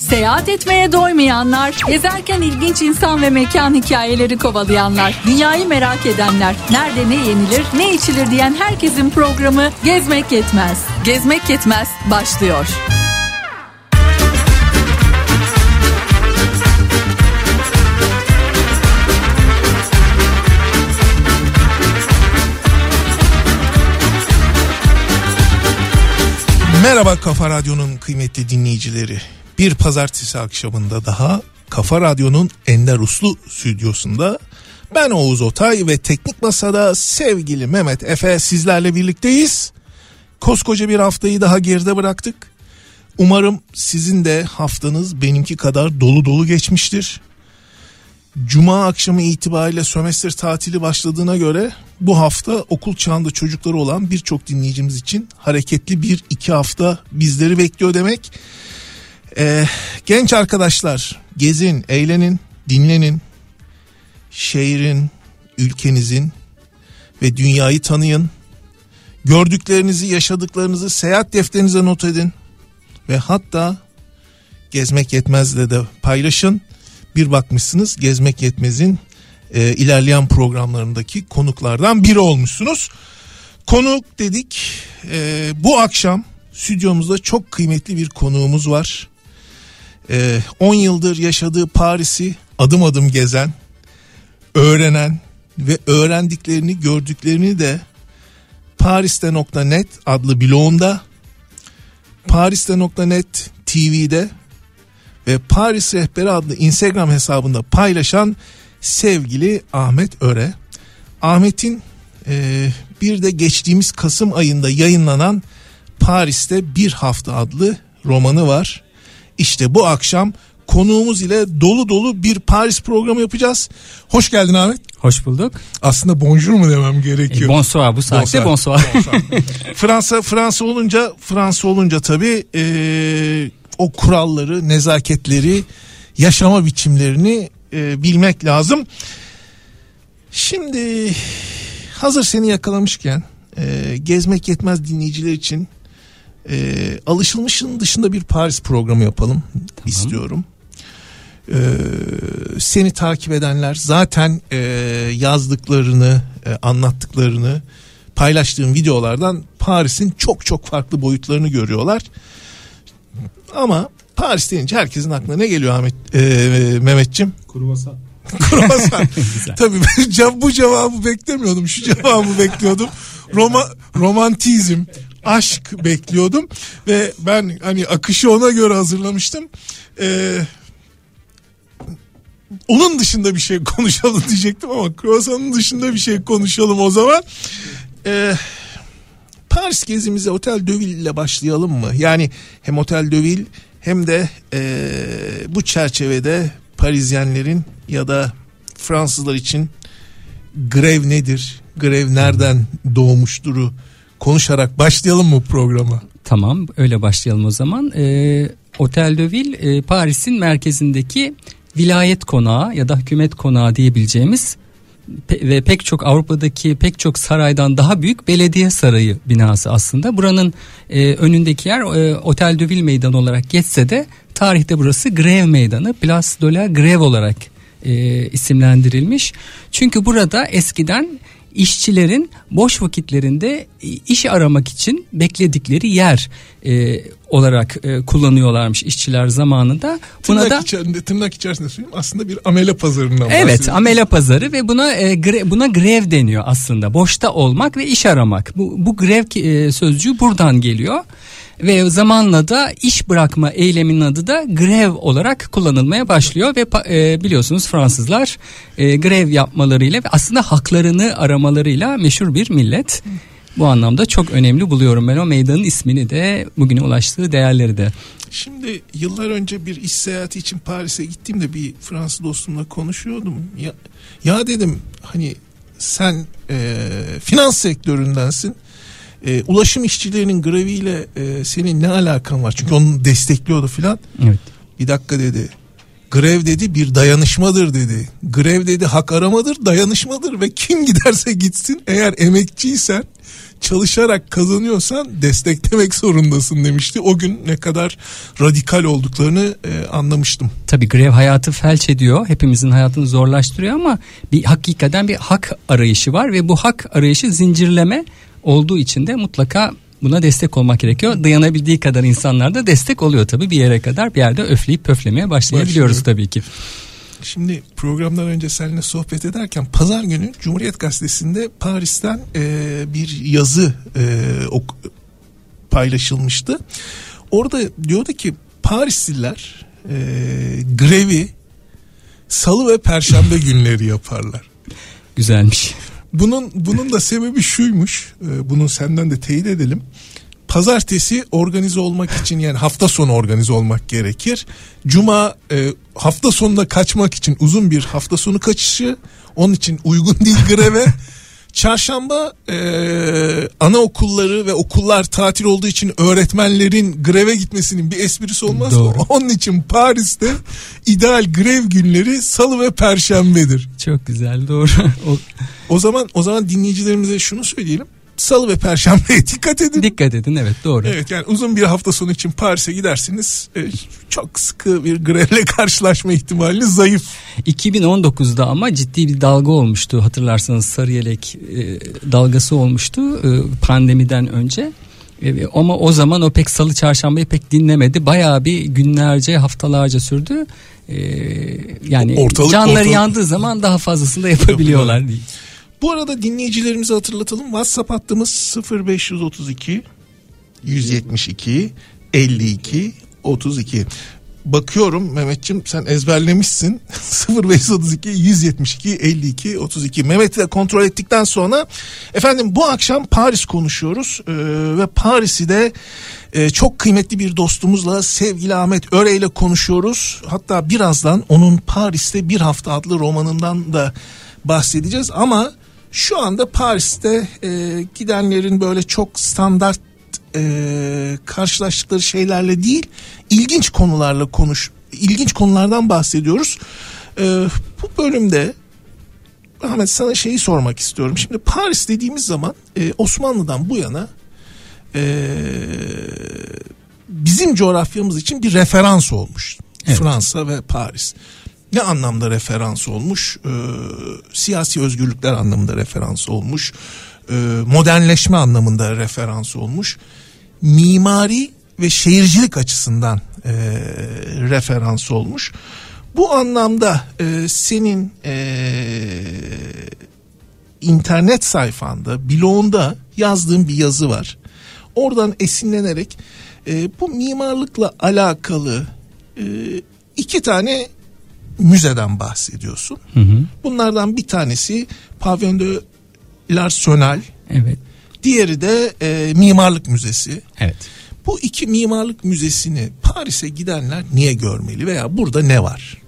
Seyahat etmeye doymayanlar, gezerken ilginç insan ve mekan hikayeleri kovalayanlar, dünyayı merak edenler, nerede ne yenilir, ne içilir diyen herkesin programı Gezmek Yetmez. Gezmek Yetmez başlıyor. Merhaba Kafa Radyo'nun kıymetli dinleyicileri. Bir pazartesi akşamında daha Kafa Radyo'nun Ender Uslu stüdyosunda ben Oğuz Otay ve teknik masada sevgili Mehmet Efe sizlerle birlikteyiz. Koskoca bir haftayı daha geride bıraktık. Umarım sizin de haftanız benimki kadar dolu dolu geçmiştir. Cuma akşamı itibariyle sömestr tatili başladığına göre bu hafta okul çağında çocukları olan birçok dinleyicimiz için hareketli bir iki hafta bizleri bekliyor demek. Ee, genç arkadaşlar gezin, eğlenin, dinlenin. Şehrin, ülkenizin ve dünyayı tanıyın. Gördüklerinizi, yaşadıklarınızı seyahat defterinize not edin. Ve hatta gezmek yetmezle de paylaşın. Bir bakmışsınız gezmek yetmezin e, ilerleyen programlarındaki konuklardan biri olmuşsunuz. Konuk dedik e, bu akşam stüdyomuzda çok kıymetli bir konuğumuz var. 10 ee, yıldır yaşadığı Paris'i adım adım gezen, öğrenen ve öğrendiklerini gördüklerini de Paris'te.net adlı blogunda, Paris'te.net TV'de ve Paris Rehberi adlı Instagram hesabında paylaşan sevgili Ahmet Öre. Ahmet'in e, bir de geçtiğimiz Kasım ayında yayınlanan Paris'te Bir Hafta adlı romanı var. İşte bu akşam konuğumuz ile dolu dolu bir Paris programı yapacağız. Hoş geldin Ahmet. Hoş bulduk. Aslında bonjour mu demem gerekiyor? E, bonsoir bu saatte bonsoir. bonsoir. Fransa Fransa olunca Fransa olunca tabii e, o kuralları, nezaketleri, yaşama biçimlerini e, bilmek lazım. Şimdi hazır seni yakalamışken e, gezmek yetmez dinleyiciler için e, alışılmışın dışında bir Paris programı yapalım tamam. istiyorum. Ee, seni takip edenler zaten e, yazdıklarını, e, anlattıklarını, paylaştığım videolardan Paris'in çok çok farklı boyutlarını görüyorlar. Ama Paris deyince herkesin aklına ne geliyor Ahmet e, Mehmetçim? Kruvasan. Kruvasan. Tabii ben bu cevabı beklemiyordum. Şu cevabı bekliyordum. Roma, romantizm, aşk bekliyordum ve ben hani akışı ona göre hazırlamıştım. Ee, onun dışında bir şey konuşalım diyecektim ama kruvasanın dışında bir şey konuşalım o zaman. Ee, Paris gezimize Otel Dövil ile başlayalım mı? Yani hem Otel Dövil hem de e, bu çerçevede Parizyenlerin ya da Fransızlar için grev nedir? Grev nereden doğmuşturu konuşarak başlayalım mı programa? Tamam öyle başlayalım o zaman. Ee, Otel de Ville e, Paris'in merkezindeki vilayet konağı ya da hükümet konağı diyebileceğimiz pe- ve pek çok Avrupa'daki pek çok saraydan daha büyük belediye sarayı binası aslında. Buranın e, önündeki yer e, Otel de Ville meydanı olarak geçse de tarihte burası Grev meydanı Place de la Grève olarak e, isimlendirilmiş. Çünkü burada eskiden işçilerin boş vakitlerinde iş aramak için bekledikleri yer e, olarak e, kullanıyorlarmış işçiler zamanında. Buna tırnak da içerisinde, tırnak içerisinde söyleyeyim aslında bir amele pazarından Evet amele pazarı ve buna e, gre, buna grev deniyor aslında. Boşta olmak ve iş aramak. Bu, bu grev e, sözcüğü buradan geliyor ve zamanla da iş bırakma eyleminin adı da grev olarak kullanılmaya başlıyor ve e, biliyorsunuz Fransızlar e, grev yapmalarıyla ve aslında haklarını aramalarıyla meşhur bir millet. Bu anlamda çok önemli buluyorum ben o meydanın ismini de bugüne ulaştığı değerleri de. Şimdi yıllar önce bir iş seyahati için Paris'e gittiğimde bir Fransız dostumla konuşuyordum. Ya, ya dedim hani sen e, finans sektöründensin e, ulaşım işçilerinin greviyle e, senin ne alakan var? Çünkü onu destekliyordu filan. Evet. Bir dakika dedi. Grev dedi bir dayanışmadır dedi. Grev dedi hak aramadır dayanışmadır ve kim giderse gitsin eğer emekçiysen çalışarak kazanıyorsan desteklemek zorundasın demişti. O gün ne kadar radikal olduklarını e, anlamıştım. Tabii grev hayatı felç ediyor. Hepimizin hayatını zorlaştırıyor ama bir hakikaten bir hak arayışı var ve bu hak arayışı zincirleme olduğu için de mutlaka buna destek olmak gerekiyor. Dayanabildiği kadar insanlar da destek oluyor tabii bir yere kadar bir yerde öfleyip pöflemeye başlayabiliyoruz Başlıyor. tabii ki. Şimdi programdan önce seninle sohbet ederken pazar günü Cumhuriyet Gazetesi'nde Paris'ten e, bir yazı e, ok- paylaşılmıştı. Orada diyordu ki Parisliler e, grevi salı ve perşembe günleri yaparlar. Güzelmiş. Bunun bunun da sebebi şuymuş. e, Bunun senden de teyit edelim. Pazartesi organize olmak için yani hafta sonu organize olmak gerekir. Cuma e, hafta sonunda kaçmak için uzun bir hafta sonu kaçışı. Onun için uygun değil greve. Çarşamba e, anaokulları ve okullar tatil olduğu için öğretmenlerin greve gitmesinin bir esprisi olmaz mı? Doğru. Onun için Paris'te ideal grev günleri salı ve perşembedir. Çok güzel doğru. O zaman o zaman dinleyicilerimize şunu söyleyelim. Salı ve perşembeye dikkat edin. dikkat edin evet doğru. Evet yani uzun bir hafta sonu için Paris'e gidersiniz. e, çok sıkı bir grevle karşılaşma ihtimali zayıf. 2019'da ama ciddi bir dalga olmuştu hatırlarsanız sarı yelek e, dalgası olmuştu e, pandemiden önce. Ama o zaman o pek salı çarşambayı pek dinlemedi. Bayağı bir günlerce haftalarca sürdü. E, yani Ortalık- canları ortalık- yandığı zaman daha fazlasını da yapabiliyorlar değil. Bu arada dinleyicilerimize hatırlatalım. WhatsApp hattımız 0532 172 52 32. Bakıyorum Mehmetçim sen ezberlemişsin. 0532 172 52 32. Mehmet'i kontrol ettikten sonra efendim bu akşam Paris konuşuyoruz. Ee, ve Paris'i de e, çok kıymetli bir dostumuzla sevgili Ahmet Öre ile konuşuyoruz. Hatta birazdan onun Paris'te bir hafta adlı romanından da bahsedeceğiz ama şu anda Paris'te e, gidenlerin böyle çok standart e, karşılaştıkları şeylerle değil ilginç konularla konuş ilginç konulardan bahsediyoruz. E, bu bölümde Ahmet sana şeyi sormak istiyorum. Şimdi Paris dediğimiz zaman e, Osmanlı'dan bu yana e, bizim coğrafyamız için bir referans olmuş. Evet. Fransa ve Paris. Ne anlamda referans olmuş? E, siyasi özgürlükler anlamında referans olmuş. E, modernleşme anlamında referans olmuş. Mimari ve şehircilik açısından e, referans olmuş. Bu anlamda e, senin e, internet sayfanda, blogunda yazdığın bir yazı var. Oradan esinlenerek e, bu mimarlıkla alakalı e, iki tane müzeden bahsediyorsun. Hı hı. Bunlardan bir tanesi Pavillon de l'Arsenal, Evet. diğeri de e, Mimarlık Müzesi. Evet. Bu iki mimarlık müzesini Paris'e gidenler niye görmeli veya burada ne var?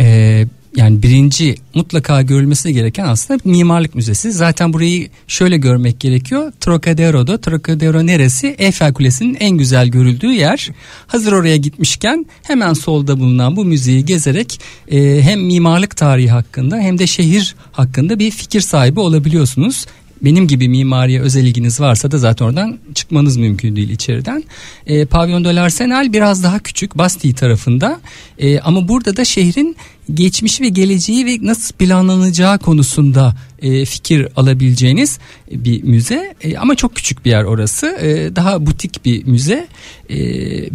Ee, yani birinci mutlaka görülmesi gereken aslında mimarlık müzesi. Zaten burayı şöyle görmek gerekiyor. Trocadero'da, Trocadero neresi? Eiffel Kulesi'nin en güzel görüldüğü yer. Hazır oraya gitmişken hemen solda bulunan bu müzeyi gezerek e, hem mimarlık tarihi hakkında hem de şehir hakkında bir fikir sahibi olabiliyorsunuz. Benim gibi mimariye özel ilginiz varsa da zaten oradan çıkmanız mümkün değil içeriden. E, Pavillon de l'Arsenal biraz daha küçük Bastille tarafında. E, ama burada da şehrin geçmişi ve geleceği ve nasıl planlanacağı konusunda e, fikir alabileceğiniz bir müze. E, ama çok küçük bir yer orası. E, daha butik bir müze. E,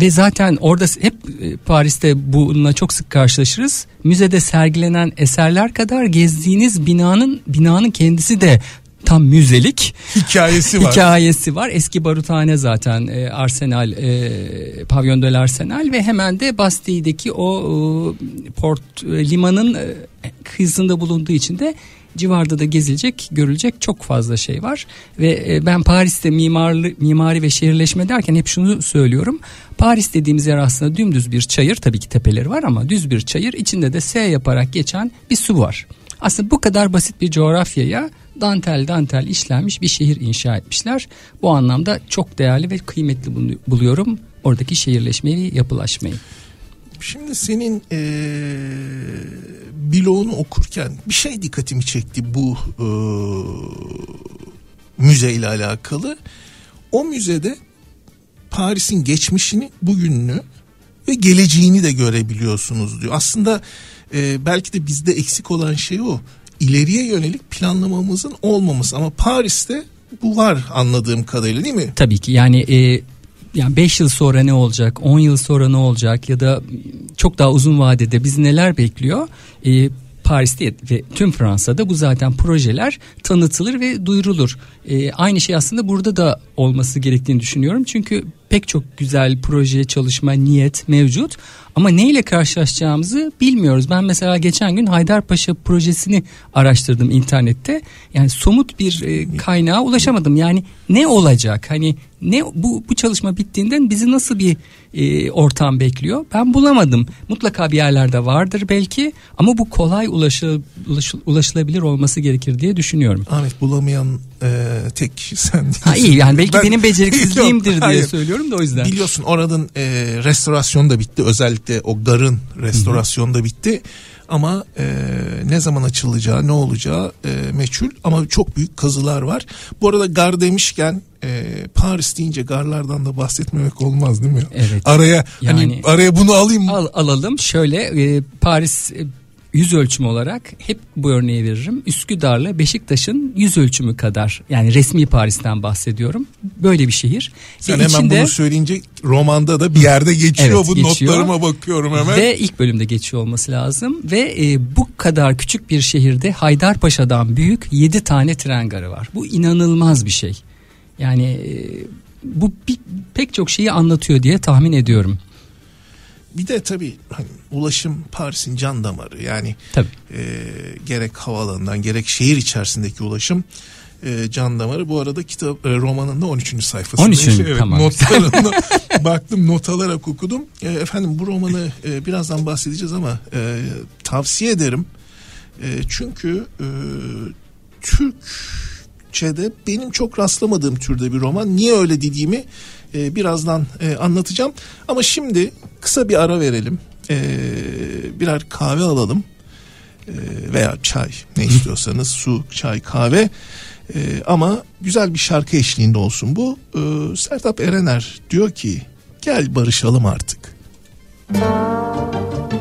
ve zaten orada hep e, Paris'te bununla çok sık karşılaşırız. Müzede sergilenen eserler kadar gezdiğiniz binanın binanın kendisi de tam müzelik Hikayesi var. hikayesi var. Eski baruthane zaten e, Arsenal, e, Pavillon de l'Arsenal ve hemen de Bastille'deki o e, port e, limanın e, kıyısında bulunduğu için de civarda da gezilecek, görülecek çok fazla şey var. Ve e, ben Paris'te mimarlı, mimari ve şehirleşme derken hep şunu söylüyorum. Paris dediğimiz yer aslında dümdüz bir çayır, tabii ki tepeleri var ama düz bir çayır. içinde de S yaparak geçen bir su var. Aslında bu kadar basit bir coğrafyaya dantel dantel işlenmiş bir şehir inşa etmişler. Bu anlamda çok değerli ve kıymetli bulu- buluyorum oradaki şehirleşmeyi yapılaşmayı. Şimdi senin eee bloğunu okurken bir şey dikkatimi çekti bu eee, müze ile alakalı. O müzede Paris'in geçmişini, bugününü ve geleceğini de görebiliyorsunuz diyor. Aslında e, belki de bizde eksik olan şey o. İleriye yönelik planlamamızın olmaması ama Paris'te bu var anladığım kadarıyla değil mi? Tabii ki yani e, yani 5 yıl sonra ne olacak, 10 yıl sonra ne olacak ya da çok daha uzun vadede bizi neler bekliyor? E, Paris'te ve tüm Fransa'da bu zaten projeler tanıtılır ve duyurulur. E, aynı şey aslında burada da olması gerektiğini düşünüyorum. Çünkü pek çok güzel proje, çalışma, niyet mevcut. Ama neyle karşılaşacağımızı bilmiyoruz. Ben mesela geçen gün Haydarpaşa projesini araştırdım internette. Yani somut bir e, kaynağa ulaşamadım. Yani ne olacak? Hani ne bu bu çalışma bittiğinde bizi nasıl bir e, ortam bekliyor? Ben bulamadım. Mutlaka bir yerlerde vardır belki ama bu kolay ulaşıl, ulaşıl, ulaşılabilir olması gerekir diye düşünüyorum. Ahmet bulamayan e, tek kişi sen değilsin. Ha iyi yani belki ben, benim beceriksizliğimdir diye hayır. söylüyorum da o yüzden. Biliyorsun oranın e, restorasyonu da bitti. Özellikle o garın restorasyonu da bitti. Ama e, ne zaman açılacağı ne olacağı e, meçhul ama çok büyük kazılar var. Bu arada gar demişken e, Paris deyince garlardan da bahsetmemek olmaz değil mi? Evet. Araya hani yani, hani araya bunu alayım mı? Al, alalım. Şöyle e, Paris e, yüz ölçümü olarak hep bu örneği veririm. Üsküdar'la Beşiktaş'ın yüz ölçümü kadar yani resmi Paris'ten bahsediyorum. Böyle bir şehir. Sen Ve hemen içinde, bunu söyleyince romanda da bir yerde geçiyor evet, bu geçiyor. notlarıma bakıyorum hemen. Ve ilk bölümde geçiyor olması lazım. Ve e, bu kadar küçük bir şehirde Haydarpaşa'dan büyük 7 tane tren garı var. Bu inanılmaz bir şey. Yani e, bu bir, pek çok şeyi anlatıyor diye tahmin ediyorum bir de tabii hani ulaşım Paris'in can damarı yani tabii. E, gerek havaalanından gerek şehir içerisindeki ulaşım e, can damarı. Bu arada kitap e, romanın da 13. sayfasında. 13. Evet, tamam. Notlarına baktım not alarak okudum. E, efendim bu romanı e, birazdan bahsedeceğiz ama e, tavsiye ederim. E, çünkü e, Türkçe'de benim çok rastlamadığım türde bir roman. Niye öyle dediğimi e, birazdan e, anlatacağım. Ama şimdi kısa bir ara verelim. E, birer kahve alalım. E, veya çay ne istiyorsanız su, çay, kahve. E, ama güzel bir şarkı eşliğinde olsun bu. E, Sertap Erener diyor ki gel barışalım artık. Müzik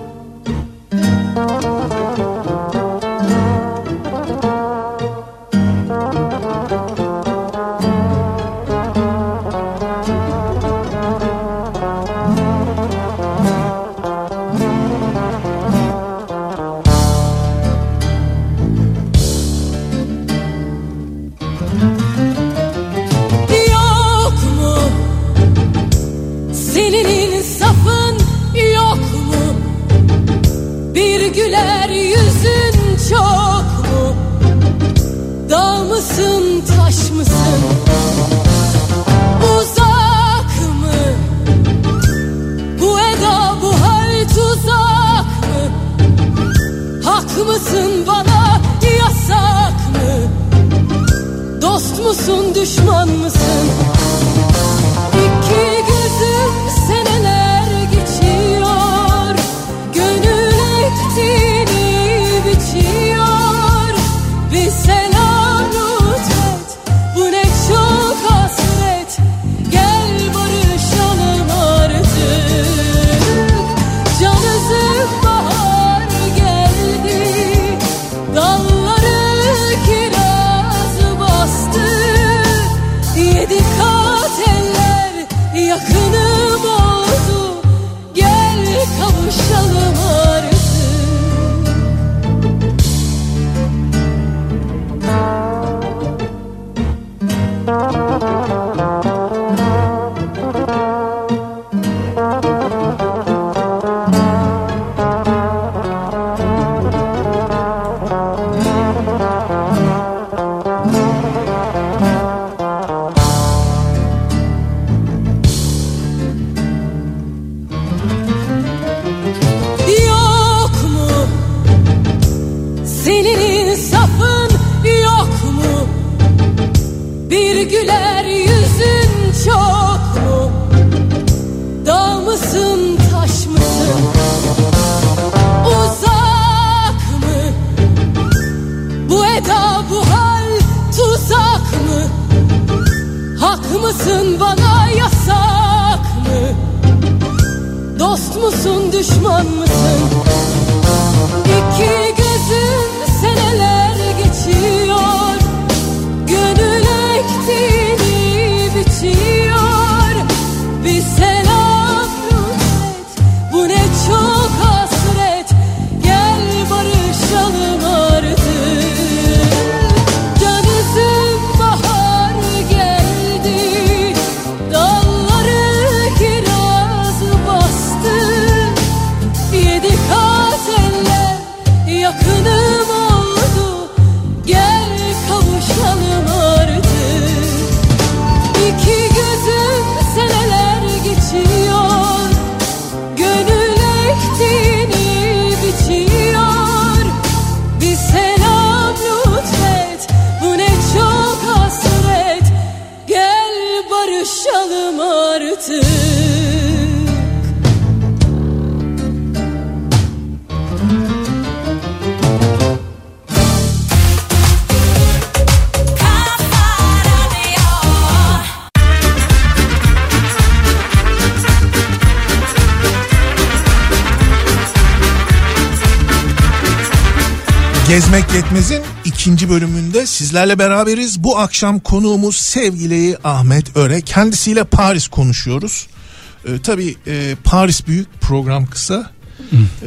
güler yüzün çok mu? Dağ mısın taş mısın? Uzak mı? Bu eda bu hal tuzak mı? Hak mısın bana yasak mı? Dost musun düşman mısın? İkinci bölümünde sizlerle beraberiz. Bu akşam konuğumuz sevgili Ahmet Öre. Kendisiyle Paris konuşuyoruz. Ee, tabii e, Paris büyük, program kısa.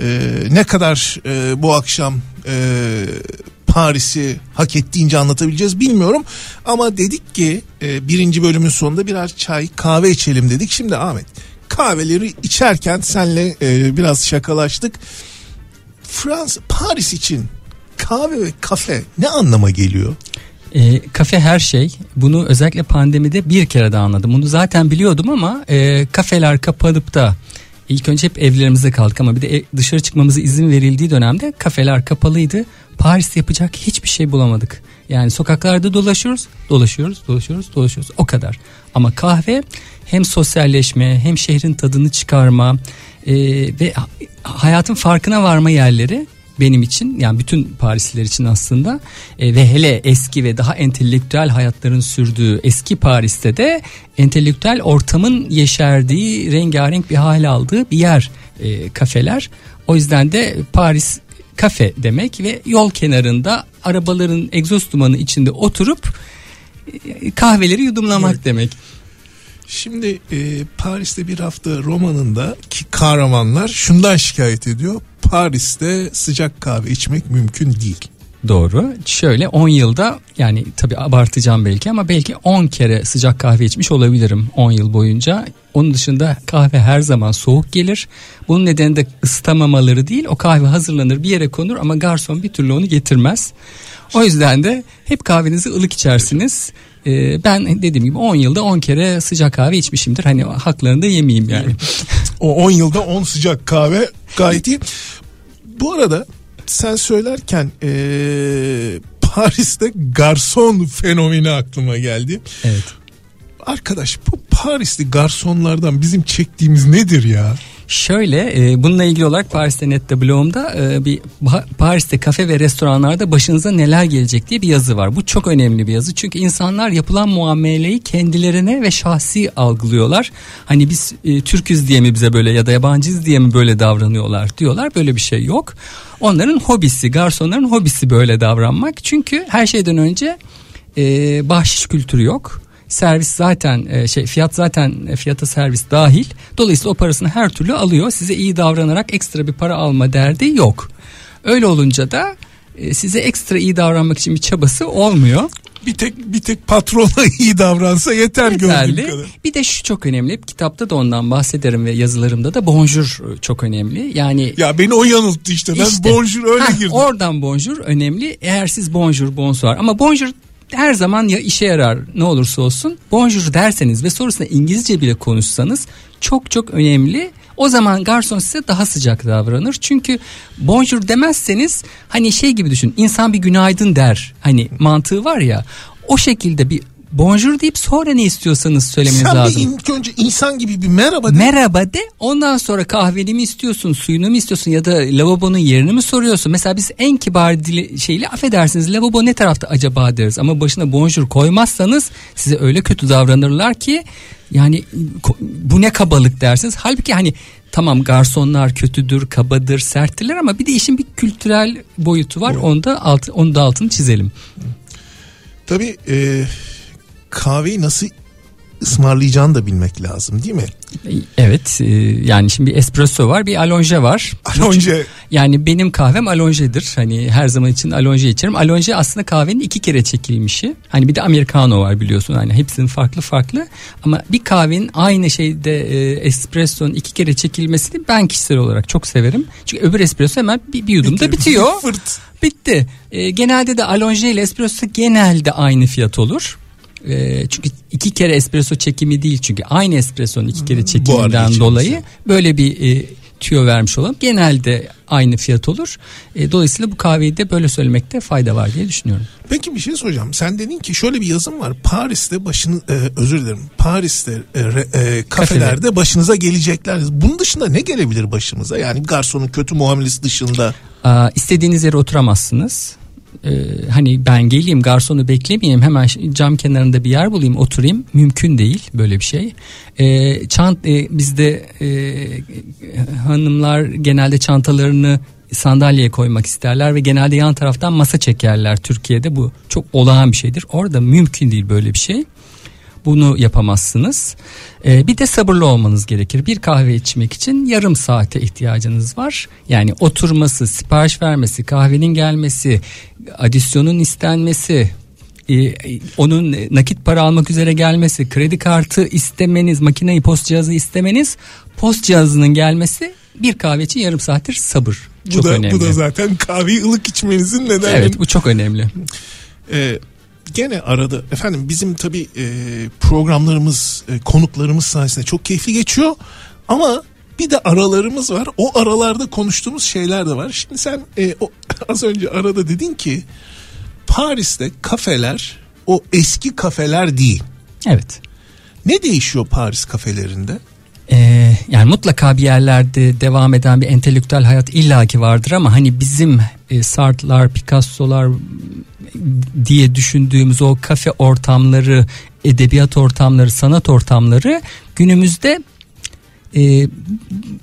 Ee, ne kadar e, bu akşam e, Paris'i hak ettiğince anlatabileceğiz bilmiyorum. Ama dedik ki e, birinci bölümün sonunda birer çay kahve içelim dedik. Şimdi Ahmet kahveleri içerken senle e, biraz şakalaştık. Fransa Paris için kahve ve kafe ne anlama geliyor? E, kafe her şey. Bunu özellikle pandemide bir kere daha anladım. Bunu zaten biliyordum ama e, kafeler kapanıp da ilk önce hep evlerimizde kaldık ama bir de ev- dışarı çıkmamıza izin verildiği dönemde kafeler kapalıydı. Paris'te yapacak hiçbir şey bulamadık. Yani sokaklarda dolaşıyoruz, dolaşıyoruz, dolaşıyoruz, dolaşıyoruz. O kadar. Ama kahve hem sosyalleşme hem şehrin tadını çıkarma e, ve ha- hayatın farkına varma yerleri benim için yani bütün Parisliler için aslında E, ve hele eski ve daha entelektüel hayatların sürdüğü eski Paris'te de entelektüel ortamın yeşerdiği rengarenk bir hal aldığı bir yer e, kafeler. O yüzden de Paris kafe demek ve yol kenarında arabaların egzoz dumanı içinde oturup e, kahveleri yudumlamak Evet. demek. Şimdi e, Paris'te bir hafta romanında ki kahramanlar şundan şikayet ediyor. Paris'te sıcak kahve içmek mümkün değil. Doğru. Şöyle 10 yılda yani tabii abartacağım belki ama belki 10 kere sıcak kahve içmiş olabilirim 10 yıl boyunca. Onun dışında kahve her zaman soğuk gelir. Bunun nedeni de ısıtamamaları değil. O kahve hazırlanır bir yere konur ama garson bir türlü onu getirmez. O yüzden de hep kahvenizi ılık içersiniz. Ee, ben dediğim gibi 10 yılda 10 kere sıcak kahve içmişimdir. Hani haklarını da yemeyeyim yani. O 10 yılda 10 sıcak kahve gayet iyi. Bu arada sen söylerken e, Paris'te garson fenomeni aklıma geldi. Evet. Arkadaş bu Parisli garsonlardan bizim çektiğimiz nedir ya? Şöyle e, bununla ilgili olarak Paris'te Nette blogumda e, bir Paris'te kafe ve restoranlarda başınıza neler gelecek diye bir yazı var. Bu çok önemli bir yazı çünkü insanlar yapılan muameleyi kendilerine ve şahsi algılıyorlar. Hani biz e, Türküz diye mi bize böyle ya da yabancıyız diye mi böyle davranıyorlar diyorlar. Böyle bir şey yok. Onların hobisi, garsonların hobisi böyle davranmak. Çünkü her şeyden önce e, bahşiş kültürü yok. Servis zaten e, şey fiyat zaten e, fiyata servis dahil. Dolayısıyla o parasını her türlü alıyor. Size iyi davranarak ekstra bir para alma derdi yok. Öyle olunca da e, size ekstra iyi davranmak için bir çabası olmuyor. Bir tek bir tek patrona iyi davransa yeter gördüğüm Yeterli. kadar. Bir de şu çok önemli. Kitapta da ondan bahsederim ve yazılarımda da bonjour çok önemli. Yani Ya beni o yanılttı işte. Ben İşte. bonjour öyle Heh, girdim. Oradan bonjour önemli. Eğer siz bonjour bonsoir ama bonjour her zaman ya işe yarar ne olursa olsun. Bonjour derseniz ve sonrasında İngilizce bile konuşsanız çok çok önemli. O zaman garson size daha sıcak davranır. Çünkü bonjour demezseniz hani şey gibi düşün. İnsan bir günaydın der. Hani mantığı var ya. O şekilde bir bonjour deyip sonra ne istiyorsanız söylemeniz Sen lazım. bir ilk önce insan gibi bir merhaba de. Merhaba de ondan sonra kahveni mi istiyorsun suyunu mu istiyorsun ya da lavabonun yerini mi soruyorsun? Mesela biz en kibar dili, şeyle affedersiniz lavabo ne tarafta acaba deriz ama başına bonjour koymazsanız size öyle kötü davranırlar ki yani bu ne kabalık dersiniz. Halbuki hani tamam garsonlar kötüdür, kabadır, serttirler ama bir de işin bir kültürel boyutu var. Onu da alt, onu da altını çizelim. Tabii e, kahveyi nasıl ısmarlayacağını da bilmek lazım değil mi? Evet e, yani şimdi bir espresso var bir alonje var. Alonje. Yani benim kahvem alonjedir. Hani her zaman için alonje içerim. Alonje aslında kahvenin iki kere çekilmişi. Hani bir de americano var biliyorsun. Hani hepsinin farklı farklı. Ama bir kahvenin aynı şeyde e, espresso'nun iki kere çekilmesini ben kişisel olarak çok severim. Çünkü öbür espresso hemen bir, bir yudumda bitiyor. Fırt. Bitti. E, genelde de alonje ile espresso genelde aynı fiyat olur. E, çünkü iki kere espresso çekimi değil çünkü aynı espressonun iki kere çekiminden dolayı böyle bir e, tüyo vermiş olalım. Genelde aynı fiyat olur. E, dolayısıyla bu kahveyi de böyle söylemekte fayda var diye düşünüyorum. Peki bir şey soracağım. Sen dedin ki şöyle bir yazım var. Paris'te başını e, özür dilerim. Paris'te e, e, kafelerde başınıza gelecekler. Bunun dışında ne gelebilir başımıza? Yani garsonun kötü muamelesi dışında. Aa, istediğiniz yere oturamazsınız. Ee, hani ben geleyim garsonu beklemeyeyim hemen cam kenarında bir yer bulayım oturayım mümkün değil böyle bir şey. Ee, çant e, bizde e, hanımlar genelde çantalarını sandalyeye koymak isterler ve genelde yan taraftan masa çekerler Türkiye'de bu çok olağan bir şeydir. Orada mümkün değil böyle bir şey. Bunu yapamazsınız. Ee, bir de sabırlı olmanız gerekir. Bir kahve içmek için yarım saate ihtiyacınız var. Yani oturması, sipariş vermesi, kahvenin gelmesi, adisyonun istenmesi, e, onun nakit para almak üzere gelmesi, kredi kartı istemeniz, makineyi post cihazı istemeniz, post cihazının gelmesi bir kahve için yarım saattir sabır. Bu Çok da, önemli. bu da zaten kahveyi ılık içmenizin nedeni. Evet bu çok önemli. Ee, gene arada efendim bizim tabii e, programlarımız e, konuklarımız sayesinde çok keyifli geçiyor ama bir de aralarımız var. O aralarda konuştuğumuz şeyler de var. Şimdi sen e, o, az önce arada dedin ki Paris'te kafeler o eski kafeler değil. Evet. Ne değişiyor Paris kafelerinde? Ee, yani mutlaka bir yerlerde devam eden bir entelektüel hayat illaki vardır ama hani bizim e, Sartre'lar, Picasso'lar diye düşündüğümüz o kafe ortamları, edebiyat ortamları, sanat ortamları günümüzde e,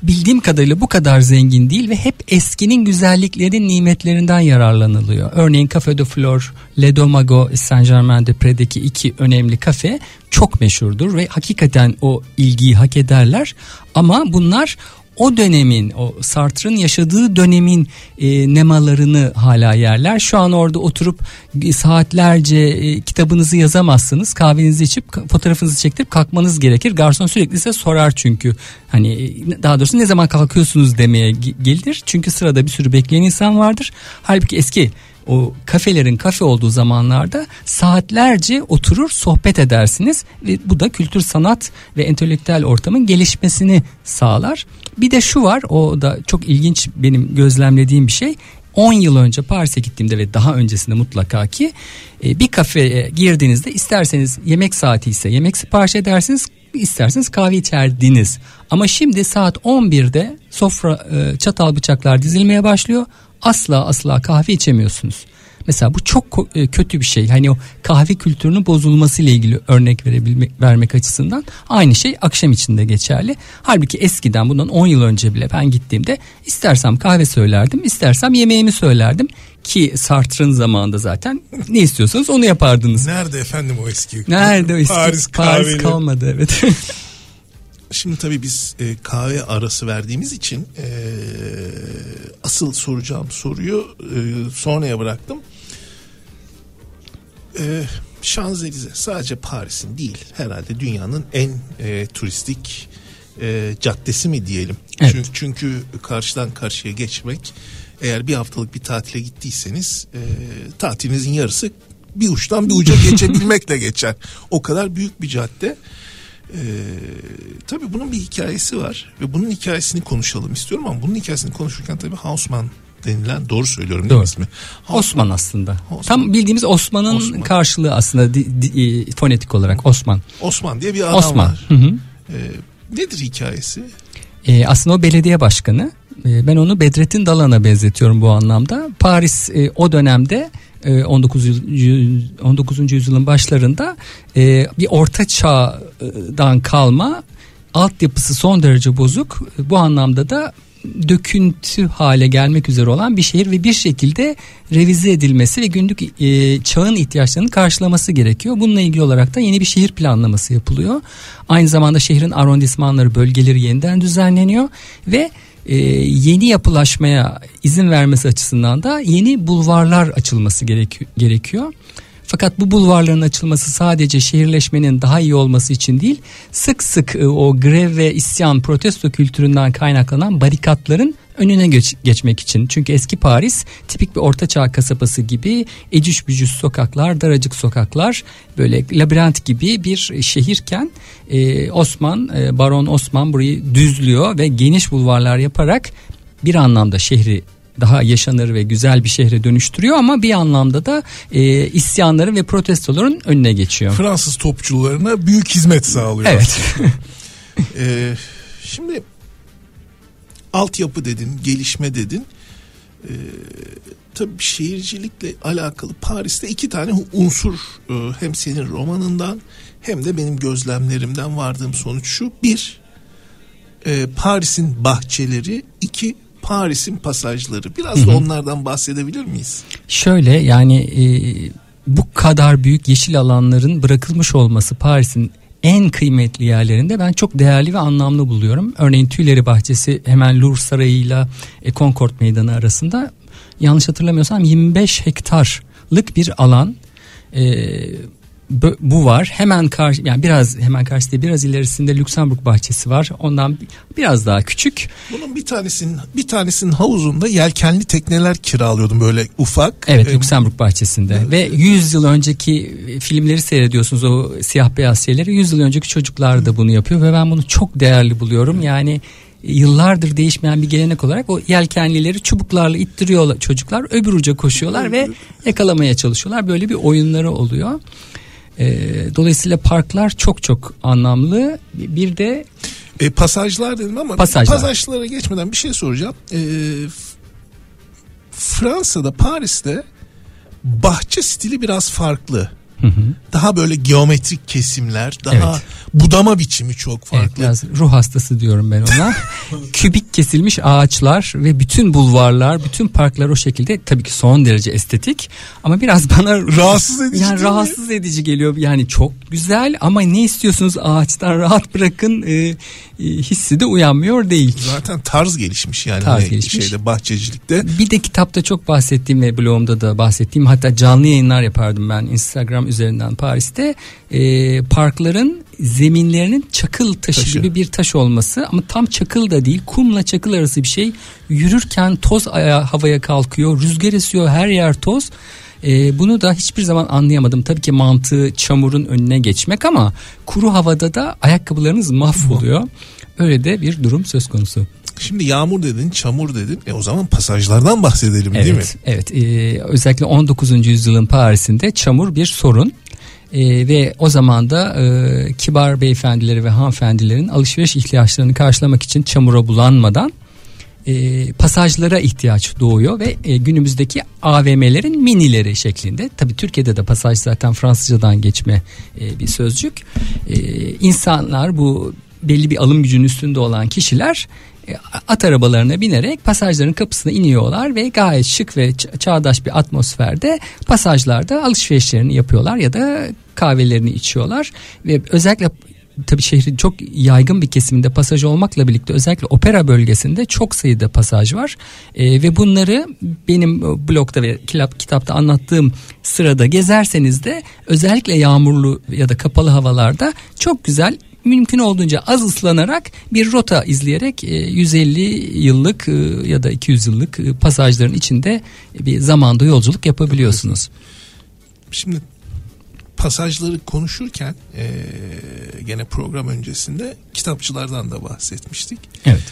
bildiğim kadarıyla bu kadar zengin değil ve hep eskinin güzelliklerin nimetlerinden yararlanılıyor. Örneğin Café de Flor, Le Domago, Saint Germain de Pré'deki iki önemli kafe çok meşhurdur ve hakikaten o ilgiyi hak ederler. Ama bunlar o dönemin o Sartre'ın yaşadığı dönemin e, nemalarını hala yerler. Şu an orada oturup e, saatlerce e, kitabınızı yazamazsınız. Kahvenizi içip fotoğrafınızı çektirip kalkmanız gerekir. Garson sürekli size sorar çünkü. Hani e, daha doğrusu ne zaman kalkıyorsunuz demeye ge- gelir. Çünkü sırada bir sürü bekleyen insan vardır. Halbuki eski o kafelerin kafe olduğu zamanlarda saatlerce oturur sohbet edersiniz ve bu da kültür sanat ve entelektüel ortamın gelişmesini sağlar. Bir de şu var o da çok ilginç benim gözlemlediğim bir şey. 10 yıl önce Paris'e gittiğimde ve daha öncesinde mutlaka ki e, bir kafeye girdiğinizde isterseniz yemek saati ise yemek sipariş edersiniz isterseniz kahve içerdiniz. Ama şimdi saat 11'de sofra e, çatal bıçaklar dizilmeye başlıyor. Asla asla kahve içemiyorsunuz. Mesela bu çok e, kötü bir şey. Hani o kahve kültürünün bozulması ile ilgili örnek verebilmek vermek açısından aynı şey akşam içinde geçerli. Halbuki eskiden bundan 10 yıl önce bile ben gittiğimde istersem kahve söylerdim, istersem yemeğimi söylerdim ki Sartre'ın zamanında zaten ne istiyorsanız onu yapardınız. Nerede efendim o eski? Nerede o eski Paris Paris kalmadı evet. Şimdi tabii biz e, kahve arası verdiğimiz için e, asıl soracağım soruyu e, sonraya bıraktım. E, Şanzelize sadece Paris'in değil herhalde dünyanın en e, turistik e, caddesi mi diyelim. Evet. Çünkü, çünkü karşıdan karşıya geçmek eğer bir haftalık bir tatile gittiyseniz e, tatilinizin yarısı bir uçtan bir uca geçebilmekle geçer. O kadar büyük bir cadde. Ee, tabii bunun bir hikayesi var ve bunun hikayesini konuşalım istiyorum ama bunun hikayesini konuşurken tabii Hausmann denilen doğru söylüyorum değil mi Doğru. ismi? Osman aslında. Osman. Tam bildiğimiz Osman'ın Osman. karşılığı aslında di- di- e, fonetik olarak Osman. Osman diye bir adam Osman. var. Hı hı. Ee, nedir hikayesi? E, aslında o belediye başkanı. E, ben onu Bedrettin Dalan'a benzetiyorum bu anlamda. Paris e, o dönemde 19. yüz- 19. yüzyılın başlarında e, bir orta çağdan kalma altyapısı son derece bozuk. Bu anlamda da döküntü hale gelmek üzere olan bir şehir ve bir şekilde revize edilmesi ve günlük e, çağın ihtiyaçlarını karşılaması gerekiyor. Bununla ilgili olarak da yeni bir şehir planlaması yapılıyor. Aynı zamanda şehrin arrondismanları, bölgeleri yeniden düzenleniyor ve e, yeni yapılaşmaya izin vermesi açısından da yeni bulvarlar açılması gerek, gerekiyor. Fakat bu bulvarların açılması sadece şehirleşmenin daha iyi olması için değil, sık sık e, o grev ve isyan protesto kültüründen kaynaklanan barikatların önüne geç, geçmek için. Çünkü eski Paris tipik bir ortaçağ kasabası gibi ecüş bücüş sokaklar, daracık sokaklar, böyle labirent gibi bir şehirken e, Osman, e, Baron Osman burayı düzlüyor ve geniş bulvarlar yaparak bir anlamda şehri daha yaşanır ve güzel bir şehre dönüştürüyor ama bir anlamda da e, isyanların ve protestoların önüne geçiyor. Fransız topçularına büyük hizmet sağlıyor. Evet. ee, şimdi altyapı dedin, gelişme dedin. Ee, tabii şehircilikle alakalı Paris'te iki tane unsur e, hem senin romanından hem de benim gözlemlerimden vardığım sonuç şu. Bir, e, Paris'in bahçeleri. iki Paris'in pasajları. Biraz Hı da onlardan bahsedebilir miyiz? Şöyle yani e, bu kadar büyük yeşil alanların bırakılmış olması Paris'in en kıymetli yerlerinde ben çok değerli ve anlamlı buluyorum. Örneğin Tüyleri Bahçesi hemen Louvre Sarayı'yla e, Concord Meydanı arasında yanlış hatırlamıyorsam 25 hektarlık bir alan. E, bö- bu var. Hemen karşı yani biraz hemen karşısında biraz ilerisinde Lüksemburg bahçesi var. Ondan biraz daha küçük. Bunun bir tanesinin bir tanesinin havuzunda yelkenli tekneler kiralıyordum böyle ufak. Evet Ee, Lüksemburg bahçesinde ve 100 yıl önceki filmleri seyrediyorsunuz o siyah beyaz şeyleri 100 yıl önceki çocuklar da bunu yapıyor ve ben bunu çok değerli buluyorum yani yıllardır değişmeyen bir gelenek olarak o yelkenlileri çubuklarla ittiriyor çocuklar öbür uca koşuyorlar ve yakalamaya çalışıyorlar böyle bir oyunları oluyor. Ee, dolayısıyla parklar çok çok anlamlı bir de E, pasajlar dedim ama Pasajlar. pasajlara geçmeden bir şey soracağım. E, Fransa'da Paris'te bahçe stili biraz farklı. Daha böyle geometrik kesimler, daha Evet. budama biçimi çok Evet, farklı. biraz ruh hastası diyorum ben ona. Kübik kesilmiş ağaçlar ve bütün bulvarlar, bütün parklar o şekilde tabii ki son derece estetik ama biraz bana Rahatsız edici yani mi? rahatsız edici geliyor. Yani çok güzel ama ne istiyorsunuz ağaçtan rahat bırakın e, hissi de uyanmıyor değil. Zaten tarz gelişmiş yani Tarz hani gelişmiş. şeyde bahçecilikte. Bir de kitapta çok bahsettiğim ve blogumda da bahsettiğim hatta canlı yayınlar yapardım ben Instagram üzerinden Paris'te. Ee, parkların zeminlerinin çakıl taşı, Taşı. gibi bir taş olması ama tam çakıl da değil kumla çakıl arası bir şey. Yürürken toz aya- havaya kalkıyor rüzgar esiyor her yer toz. Ee, bunu da hiçbir zaman anlayamadım. Tabii ki mantığı çamurun önüne geçmek ama kuru havada da ayakkabılarınız mahvoluyor. Öyle de bir durum söz konusu. Şimdi yağmur dedin, çamur dedin. E o zaman pasajlardan bahsedelim değil mi? Evet, evet. Ee, özellikle 19. yüzyılın Paris'inde çamur bir sorun. Ee, ve o zaman da e, kibar beyefendileri ve hanımefendilerin alışveriş ihtiyaçlarını karşılamak için çamura bulanmadan e, pasajlara ihtiyaç doğuyor ve e, günümüzdeki AVM'lerin minileri şeklinde. Tabii Türkiye'de de pasaj zaten Fransızcadan geçme e, bir sözcük. E, insanlar bu belli bir alım gücünün üstünde olan kişiler e, at arabalarına binerek pasajların kapısına iniyorlar ve gayet şık ve çağdaş bir atmosferde pasajlarda alışverişlerini yapıyorlar ya da kahvelerini içiyorlar ve özellikle tabii şehrin çok yaygın bir kesiminde pasaj olmakla birlikte özellikle opera bölgesinde çok sayıda pasaj var Ee, ve bunları benim e, blogda ve kitap, kitapta anlattığım sırada gezerseniz de özellikle yağmurlu ya da kapalı havalarda çok güzel mümkün olduğunca az ıslanarak bir rota izleyerek e, 150 yıllık e, ya da 200 yıllık e, pasajların içinde bir zamanda yolculuk yapabiliyorsunuz. Şimdi pasajları konuşurken e, gene program öncesinde kitapçılardan da bahsetmiştik. Evet.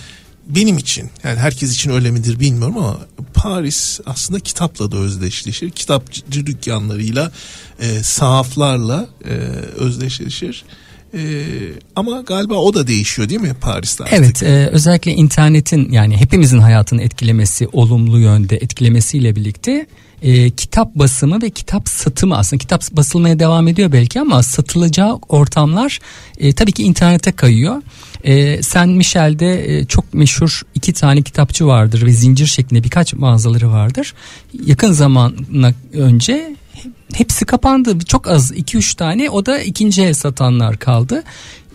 Benim için yani herkes için öyle midir bilmiyorum ama Paris aslında kitapla da özdeşleşir. Kitapçı dükkanlarıyla, e, sahaflarla e, özdeşleşir. Ee, ama galiba o da değişiyor değil mi Paris'te artık? Evet e, özellikle internetin yani hepimizin hayatını etkilemesi olumlu yönde etkilemesiyle birlikte e, kitap basımı ve kitap satımı aslında kitap basılmaya devam ediyor belki ama satılacağı ortamlar e, tabii ki internete kayıyor. E, Sen Michel'de e, çok meşhur iki tane kitapçı vardır ve zincir şeklinde birkaç mağazaları vardır. Yakın zamana önce hepsi kapandı. Çok az 2-3 tane o da ikinci el satanlar kaldı.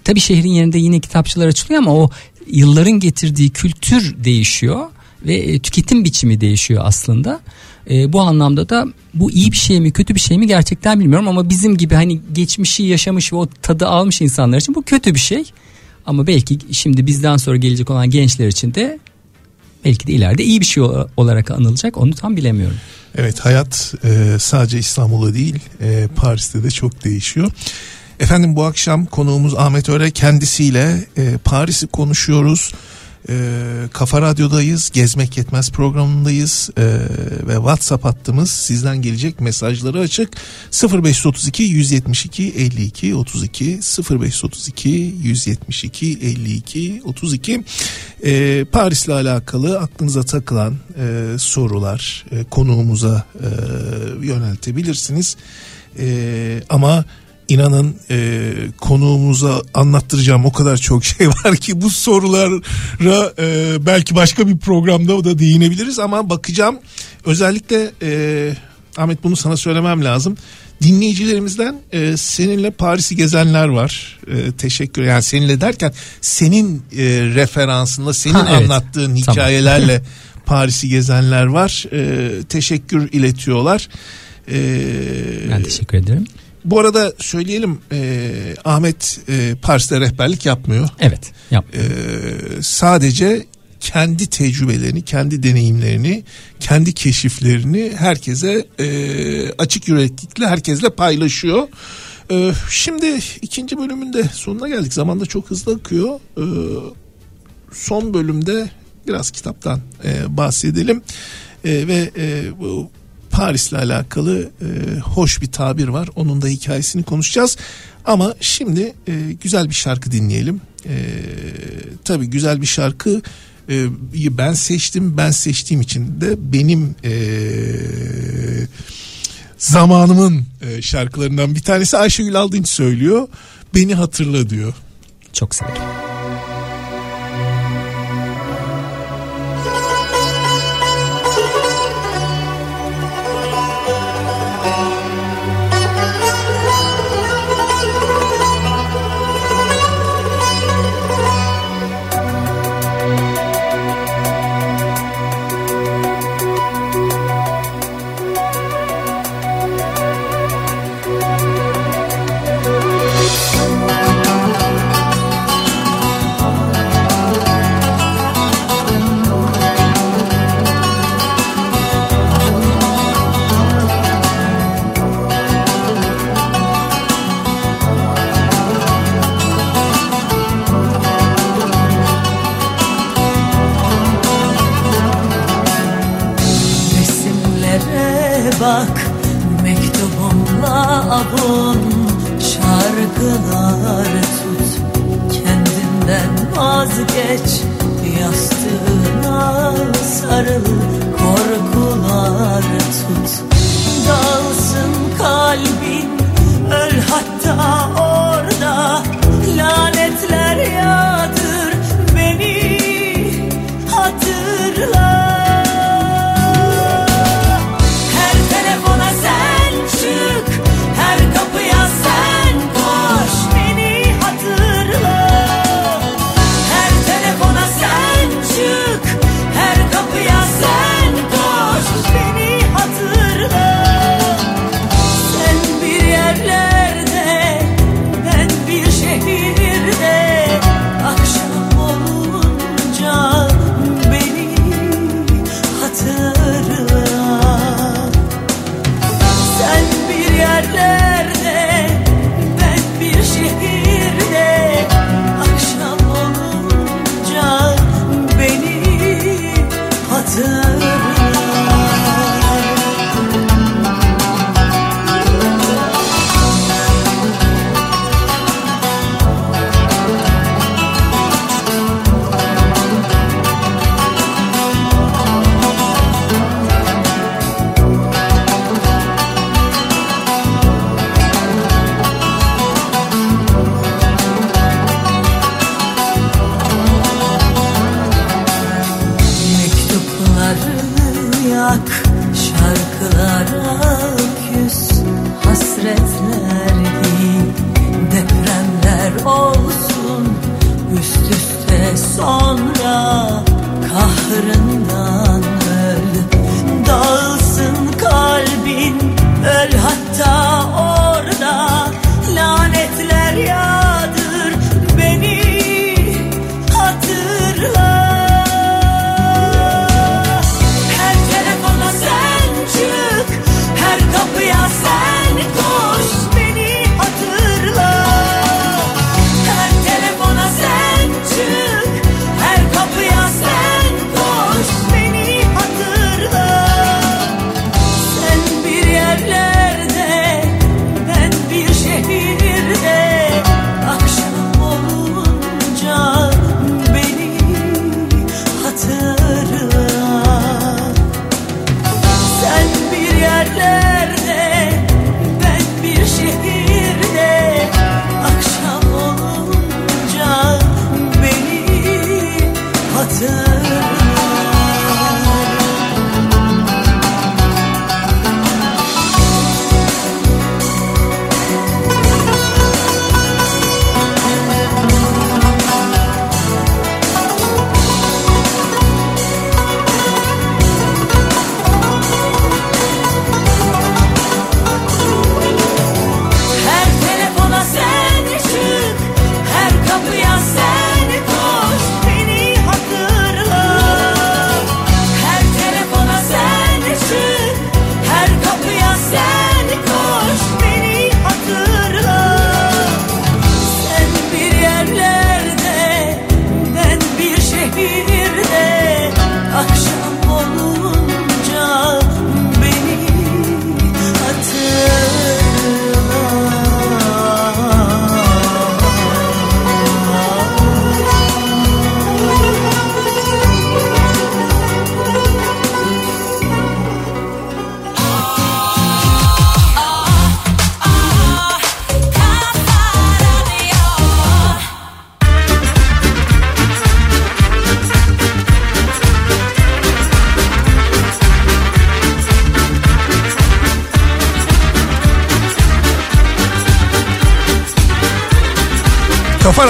Tabii şehrin yerinde yine kitapçılar açılıyor ama o yılların getirdiği kültür değişiyor ve e, tüketim biçimi değişiyor aslında. E, bu anlamda da bu iyi bir şey mi kötü bir şey mi gerçekten bilmiyorum ama bizim gibi hani geçmişi yaşamış ve o tadı almış insanlar için bu kötü bir şey. Ama belki şimdi bizden sonra gelecek olan gençler için de belki de ileride iyi bir şey olarak anılacak onu tam bilemiyorum. Evet hayat e, sadece İstanbul'da değil e, Paris'te de çok değişiyor. Efendim bu akşam konuğumuz Ahmet Öre kendisiyle e, Paris'i konuşuyoruz. E, Kafa Radyo'dayız, Gezmek Yetmez programındayız e, ve WhatsApp hattımız sizden gelecek mesajları açık. 0532 172 52 32 0532 172 52 32 e, Paris'le alakalı aklınıza takılan e, sorular e, konuğumuza e, yöneltebilirsiniz. E, ama inanın e, konuğumuza anlattıracağım o kadar çok şey var ki bu sorulara e, belki başka bir programda da değinebiliriz ama bakacağım özellikle e, Ahmet bunu sana söylemem lazım dinleyicilerimizden e, seninle Paris'i gezenler var. E, teşekkür yani seninle derken senin e, referansında senin ha, evet. anlattığın hikayelerle Paris'i gezenler var. E, teşekkür iletiyorlar. E, ben teşekkür ederim. Bu arada söyleyelim e, Ahmet e, Paris'te rehberlik yapmıyor. Evet. Yap. E, sadece kendi tecrübelerini, kendi deneyimlerini, kendi keşiflerini herkese e, açık yüreklikle herkesle paylaşıyor. E, şimdi ikinci bölümünde sonuna geldik. Zaman da çok hızlı akıyor. E, son bölümde biraz kitaptan e, bahsedelim. E, ve e, bu Paris'le alakalı e, hoş bir tabir var. Onun da hikayesini konuşacağız. Ama şimdi e, güzel bir şarkı dinleyelim. E, tabii güzel bir şarkı e, ben seçtim. Ben seçtiğim için de benim e, zamanımın e, şarkılarından bir tanesi Ayşegül Aldınç söylüyor. Beni hatırla diyor. Çok severim.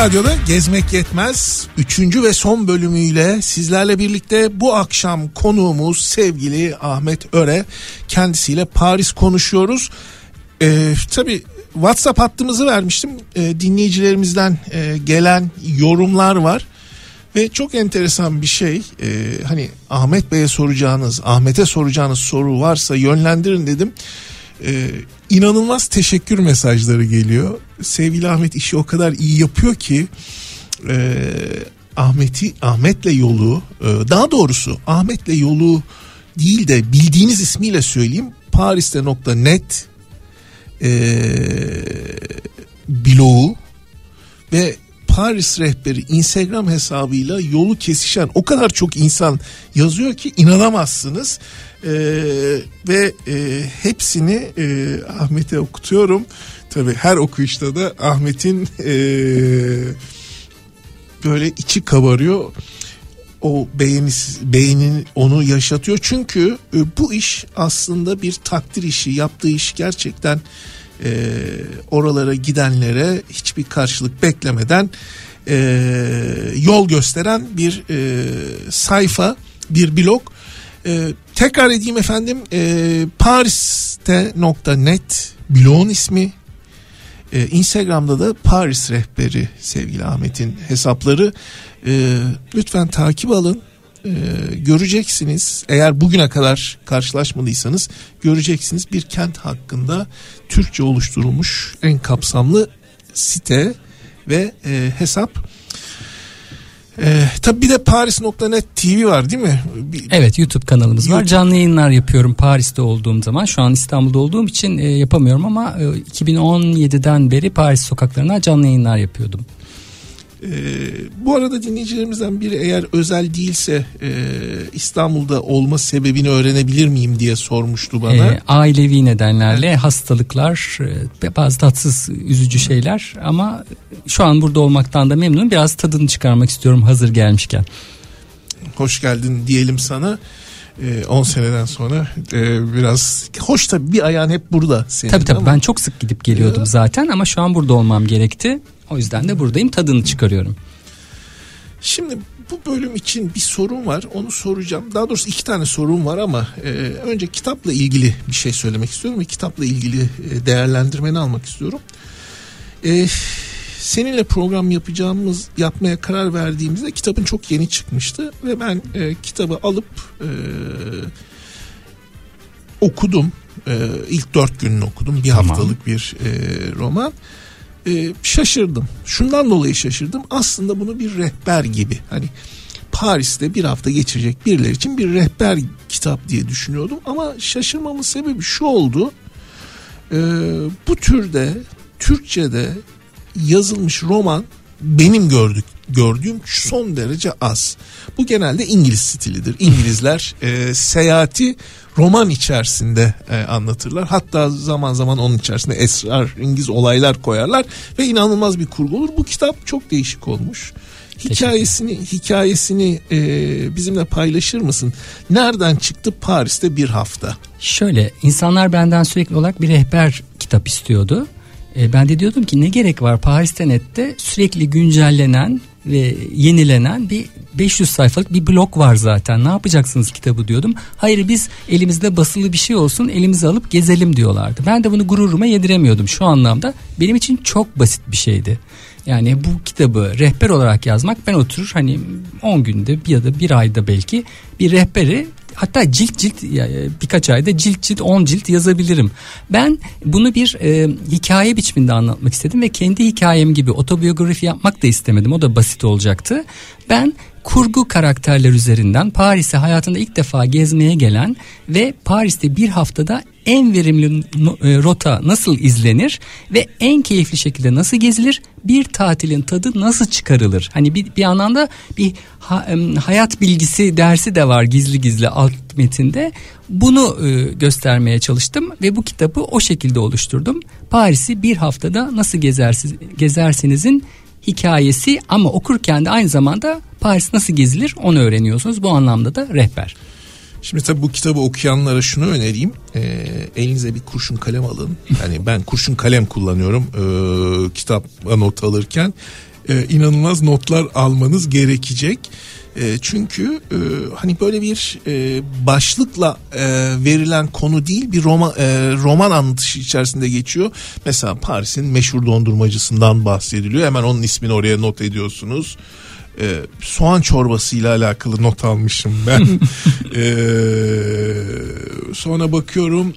Radyo'da Gezmek Yetmez 3. ve son bölümüyle sizlerle birlikte bu akşam konuğumuz sevgili Ahmet Öre. Kendisiyle Paris konuşuyoruz. Ee, tabii WhatsApp hattımızı vermiştim. Ee, dinleyicilerimizden e, gelen yorumlar var. Ve çok enteresan bir şey e, hani Ahmet Bey'e soracağınız Ahmet'e soracağınız soru varsa yönlendirin dedim. E, inanılmaz teşekkür mesajları geliyor. Sevgili Ahmet işi o kadar iyi yapıyor ki e, Ahmet'i Ahmet'le yolu e, daha doğrusu Ahmet'le yolu değil de bildiğiniz ismiyle söyleyeyim Paris'te.net e, bloğu ve Paris rehberi Instagram hesabıyla yolu kesişen o kadar çok insan yazıyor ki inanamazsınız. Ee, ve e, hepsini e, Ahmet'e okutuyorum. Tabi her okuyuşta da Ahmet'in e, böyle içi kabarıyor. O beğenisi, beğenin onu yaşatıyor. Çünkü e, bu iş aslında bir takdir işi. Yaptığı iş gerçekten e, oralara gidenlere hiçbir karşılık beklemeden e, yol gösteren bir e, sayfa, bir blog. E, tekrar edeyim efendim e, pariste.net blogun ismi. E, Instagram'da da Paris rehberi sevgili Ahmet'in hesapları. E, lütfen takip alın. E, göreceksiniz eğer bugüne kadar karşılaşmadıysanız göreceksiniz bir kent hakkında Türkçe oluşturulmuş en kapsamlı site ve e, hesap. E, tabii bir de Paris.net TV var değil mi? Bir, Evet YouTube kanalımız var. YouTube. Canlı yayınlar yapıyorum Paris'te olduğum zaman. Şu an İstanbul'da olduğum için e, yapamıyorum ama e, 2017'den beri Paris sokaklarına canlı yayınlar yapıyordum. Ee, bu arada dinleyicilerimizden biri eğer özel değilse e, İstanbul'da olma sebebini öğrenebilir miyim diye sormuştu bana. E, ailevi nedenlerle hastalıklar, e, bazı tatsız, üzücü şeyler ama şu an burada olmaktan da memnunum. Biraz tadını çıkarmak istiyorum hazır gelmişken. Hoş geldin diyelim sana. e, 10 seneden sonra e, biraz hoş tabii bir ayağın hep burada senin. Tabii tabii ama- ben çok sık gidip geliyordum zaten ama şu an burada olmam gerekti. O yüzden de buradayım tadını çıkarıyorum. Şimdi bu bölüm için bir sorun var. Onu soracağım. Daha doğrusu iki tane sorun var ama e, önce kitapla ilgili bir şey söylemek istiyorum ve kitapla ilgili e, değerlendirmeni almak istiyorum. E, seninle program yapacağımız yapmaya karar verdiğimizde kitabın çok yeni çıkmıştı ve ben e, kitabı alıp e, okudum. E, ilk dört gününü okudum. Bir Tamam. haftalık bir e, roman. E, şaşırdım. Şundan dolayı şaşırdım. Aslında bunu bir rehber gibi hani Paris'te bir hafta geçirecek birileri için bir rehber kitap diye düşünüyordum. Ama şaşırmamın sebebi şu oldu. E, bu türde Türkçe'de yazılmış roman benim gördük gördüğüm son derece az. Bu genelde İngiliz stilidir. İngilizler e, seyahati roman içerisinde e, anlatırlar. Hatta zaman zaman onun içerisinde esrarengiz olaylar koyarlar ve inanılmaz bir kurgu olur. Bu kitap çok değişik olmuş. Hikayesini hikayesini e, bizimle paylaşır mısın? Nereden çıktı Paris'te bir hafta? Şöyle insanlar benden sürekli olarak bir rehber kitap istiyordu. E, ben de diyordum ki ne gerek var Paris'te nette sürekli güncellenen ve yenilenen bir 500 sayfalık bir blok var zaten. Ne yapacaksınız kitabı diyordum. Hayır biz elimizde basılı bir şey olsun elimize alıp gezelim diyorlardı. Ben de bunu gururuma yediremiyordum şu anlamda. Benim için çok basit bir şeydi. Yani bu kitabı rehber olarak yazmak ben oturur hani 10 günde ya da bir ayda belki bir rehberi hatta cilt cilt ya, birkaç ayda cilt cilt 10 cilt yazabilirim. Ben bunu bir e, hikaye biçiminde anlatmak istedim ve kendi hikayem gibi otobiyografi yapmak da istemedim. O da basit olacaktı. Ben kurgu karakterler üzerinden Paris'e hayatında ilk defa gezmeye gelen ve Paris'te bir haftada en verimli e, rota nasıl izlenir ve en keyifli şekilde nasıl gezilir bir tatilin tadı nasıl çıkarılır? Hani bir, bir anlamda bir hayat bilgisi dersi de var gizli gizli alt metinde. Bunu e, göstermeye çalıştım ve bu kitabı o şekilde oluşturdum. Paris'i bir haftada nasıl gezersiz, gezersinizin hikayesi ama okurken de aynı zamanda Paris nasıl gezilir onu öğreniyorsunuz bu anlamda da rehber. Şimdi tabii bu kitabı okuyanlara şunu önereyim. Ee, elinize bir kurşun kalem alın. Yani ben kurşun kalem kullanıyorum ee, kitap not alırken. Ee, inanılmaz notlar almanız gerekecek. Ee, çünkü e, hani böyle bir e, başlıkla e, verilen konu değil bir roman e, roman anlatışı içerisinde geçiyor. Mesela Paris'in meşhur dondurmacısından bahsediliyor. Hemen onun ismini oraya not ediyorsunuz. Ee, soğan çorbasıyla alakalı not almışım ben. Ee, sonra bakıyorum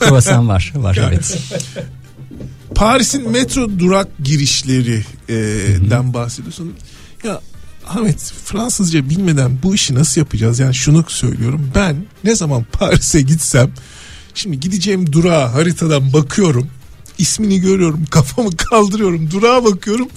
Kruvasan var var evet. Paris'in metro durak girişleri e, den bahsediyorsun. Ya Ahmet Fransızca bilmeden bu işi nasıl yapacağız? Yani şunu söylüyorum. Ben ne zaman Paris'e gitsem şimdi gideceğim durağa haritadan bakıyorum. ismini görüyorum. Kafamı kaldırıyorum. Durağa bakıyorum.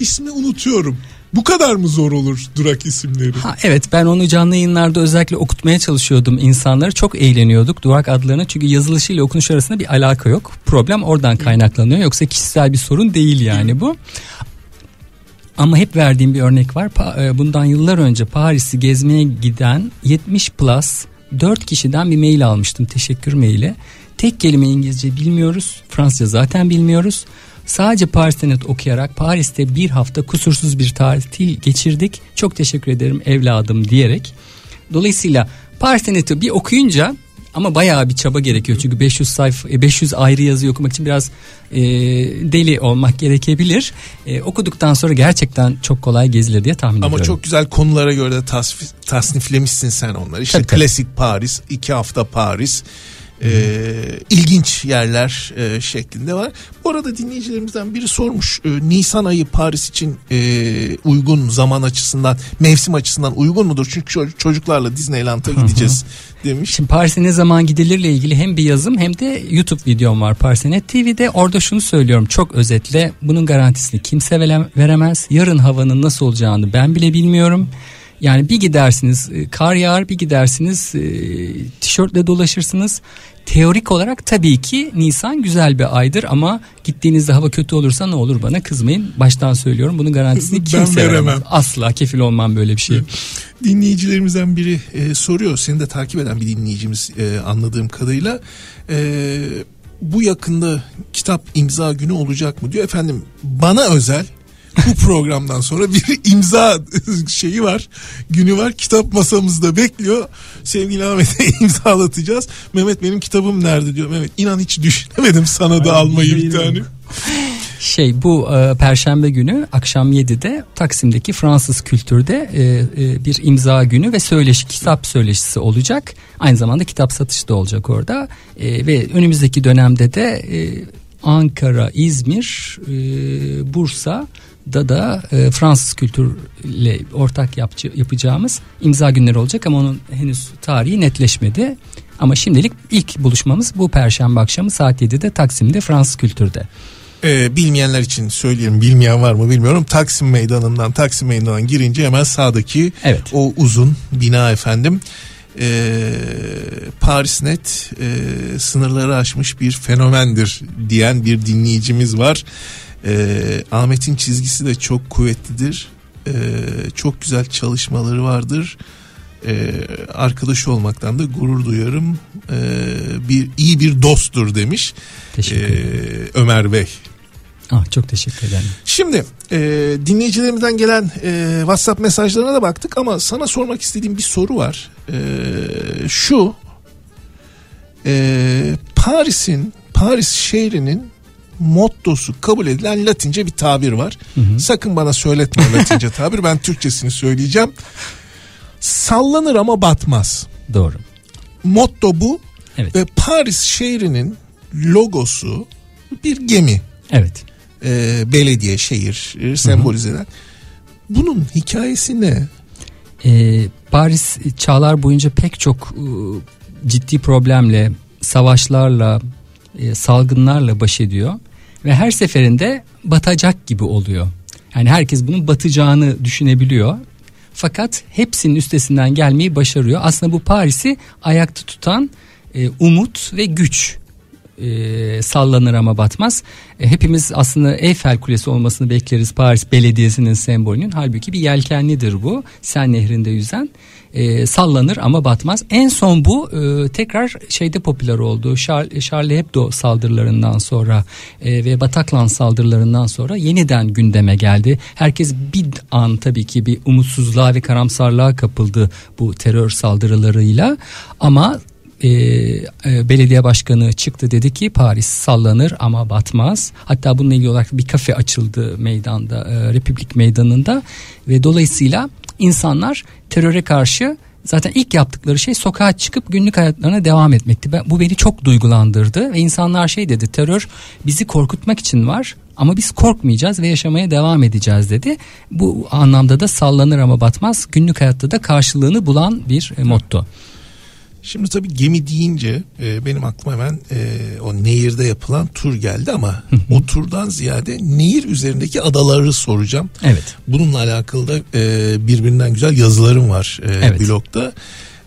ismi unutuyorum. Bu kadar mı zor olur durak isimleri? Ha, evet ben onu canlı yayınlarda özellikle okutmaya çalışıyordum insanları. Çok eğleniyorduk durak adlarına çünkü yazılışıyla okunuş arasında bir alaka yok. Problem oradan kaynaklanıyor yoksa kişisel bir sorun değil yani bu. Ama hep verdiğim bir örnek var. E, Bundan yıllar önce Paris'i gezmeye giden 70 plus 4 kişiden bir mail almıştım teşekkür maili. Tek kelime İngilizce bilmiyoruz. Fransızca zaten bilmiyoruz. Sadece Paris'te net okuyarak Paris'te bir hafta kusursuz bir tatil geçirdik. Çok teşekkür ederim evladım diyerek. Dolayısıyla Paris'te neti bir okuyunca ama bayağı bir çaba gerekiyor. Çünkü 500 sayfa e, 500 ayrı yazı okumak için biraz e, deli olmak gerekebilir. E, okuduktan sonra gerçekten çok kolay gezilir diye tahmin Ama ediyorum. çok güzel konulara göre de tasf- tasniflemişsin sen onları. İşte Tabii, tabii. klasik Paris, iki hafta Paris, e, ilginç yerler e, şeklinde var. Bu arada dinleyicilerimizden biri sormuş. e, Nisan ayı Paris için e, uygun zaman açısından, mevsim açısından uygun mudur? Çünkü ço- çocuklarla Disneyland'a gideceğiz demiş. Şimdi Paris'e ne zaman gidilirle ilgili hem bir yazım hem de YouTube videom var Paris'e TV'de. Orada şunu söylüyorum çok özetle bunun garantisini kimse veremez. Yarın havanın nasıl olacağını ben bile bilmiyorum. Yani bir gidersiniz e, kar yağar bir gidersiniz e, tişörtle dolaşırsınız. Teorik olarak tabii ki Nisan güzel bir aydır ama gittiğinizde hava kötü olursa ne olur bana kızmayın. Baştan söylüyorum bunun garantisini Ben kimse veremem. veremez. Asla kefil olmam böyle bir şey. Dinleyicilerimizden biri e, soruyor. Seni de takip eden bir dinleyicimiz e, anladığım kadarıyla. E, bu yakında kitap imza günü olacak mı diyor. Efendim bana özel bu programdan sonra bir imza şeyi var. Günü var. Kitap masamızda bekliyor. Sevgili Ahmet'e imzalatacağız. Mehmet benim kitabım nerede diyor. Mehmet inan hiç düşünemedim sana da almayı bir tane. Şey bu e, perşembe günü akşam 7'de Taksim'deki Fransız Kültür'de e, e, bir imza günü ve söyleşi kitap söyleşisi olacak. Aynı zamanda kitap satışı da olacak orada. E, ve önümüzdeki dönemde de e, Ankara, İzmir, e, Bursa da da e, Fransız kültürle ortak yapçı, yapacağımız imza günleri olacak ama onun henüz tarihi netleşmedi. Ama şimdilik ilk buluşmamız bu perşembe akşamı saat 7'de Taksim'de Fransız Kültür'de. Ee, bilmeyenler için söyleyelim bilmeyen var mı bilmiyorum Taksim Meydanı'ndan Taksim Meydanı'ndan girince hemen sağdaki Evet. o uzun bina efendim ee, Parisnet e, sınırları aşmış bir fenomendir diyen bir dinleyicimiz var Ee, Ahmet'in çizgisi de çok kuvvetlidir Ee, çok güzel çalışmaları vardır Ee, arkadaş olmaktan da gurur duyarım Ee, bir iyi bir dosttur demiş Teşekkür ee, ederim. Ömer Bey Ah, çok teşekkür ederim. Şimdi e, dinleyicilerimizden gelen e, WhatsApp mesajlarına da baktık ama sana sormak istediğim bir soru var. E, şu e, Paris'in Paris şehrinin mottosu kabul edilen Latince bir tabir var. Sakın bana söyletme Latince tabir ben Türkçesini söyleyeceğim. Sallanır ama batmaz. Doğru. Motto bu Evet. ve Paris şehrinin logosu bir gemi Evet. e, belediye, şehir e, sembolize eden. Bunun hikayesi ne? Ee, Paris çağlar boyunca pek çok e, ciddi problemle, savaşlarla, e, salgınlarla baş ediyor ve her seferinde batacak gibi oluyor. Yani herkes bunun batacağını düşünebiliyor. Fakat hepsinin üstesinden gelmeyi başarıyor. Aslında bu Paris'i ayakta tutan e, umut ve güç e, sallanır ama batmaz. E, hepimiz aslında Eyfel Kulesi olmasını bekleriz Paris Belediyesi'nin sembolünün. Halbuki bir yelkenlidir bu. Sen nehrinde yüzen. E, sallanır ama batmaz. En son bu e, tekrar şeyde popüler oldu. Char- Charlie Hebdo saldırılarından sonra e, ve Bataclan saldırılarından sonra yeniden gündeme geldi. Herkes bir an tabii ki bir umutsuzluğa ve karamsarlığa kapıldı bu terör saldırılarıyla. Ama e, e, belediye başkanı çıktı dedi ki Paris sallanır ama batmaz. Hatta bununla ilgili olarak bir kafe açıldı meydanda e, Republik Meydanı'nda ve dolayısıyla insanlar teröre karşı zaten ilk yaptıkları şey sokağa çıkıp günlük hayatlarına devam etmekti. Ben, bu beni çok duygulandırdı ve insanlar şey dedi terör bizi korkutmak için var ama biz korkmayacağız ve yaşamaya devam edeceğiz dedi. Bu anlamda da sallanır ama batmaz günlük hayatta da karşılığını bulan bir e, motto. Şimdi tabii gemi deyince e, benim aklıma hemen e, o nehirde yapılan tur geldi ama o turdan ziyade nehir üzerindeki adaları soracağım. Evet. Bununla alakalı da e, birbirinden güzel yazılarım var e, Evet. blogda.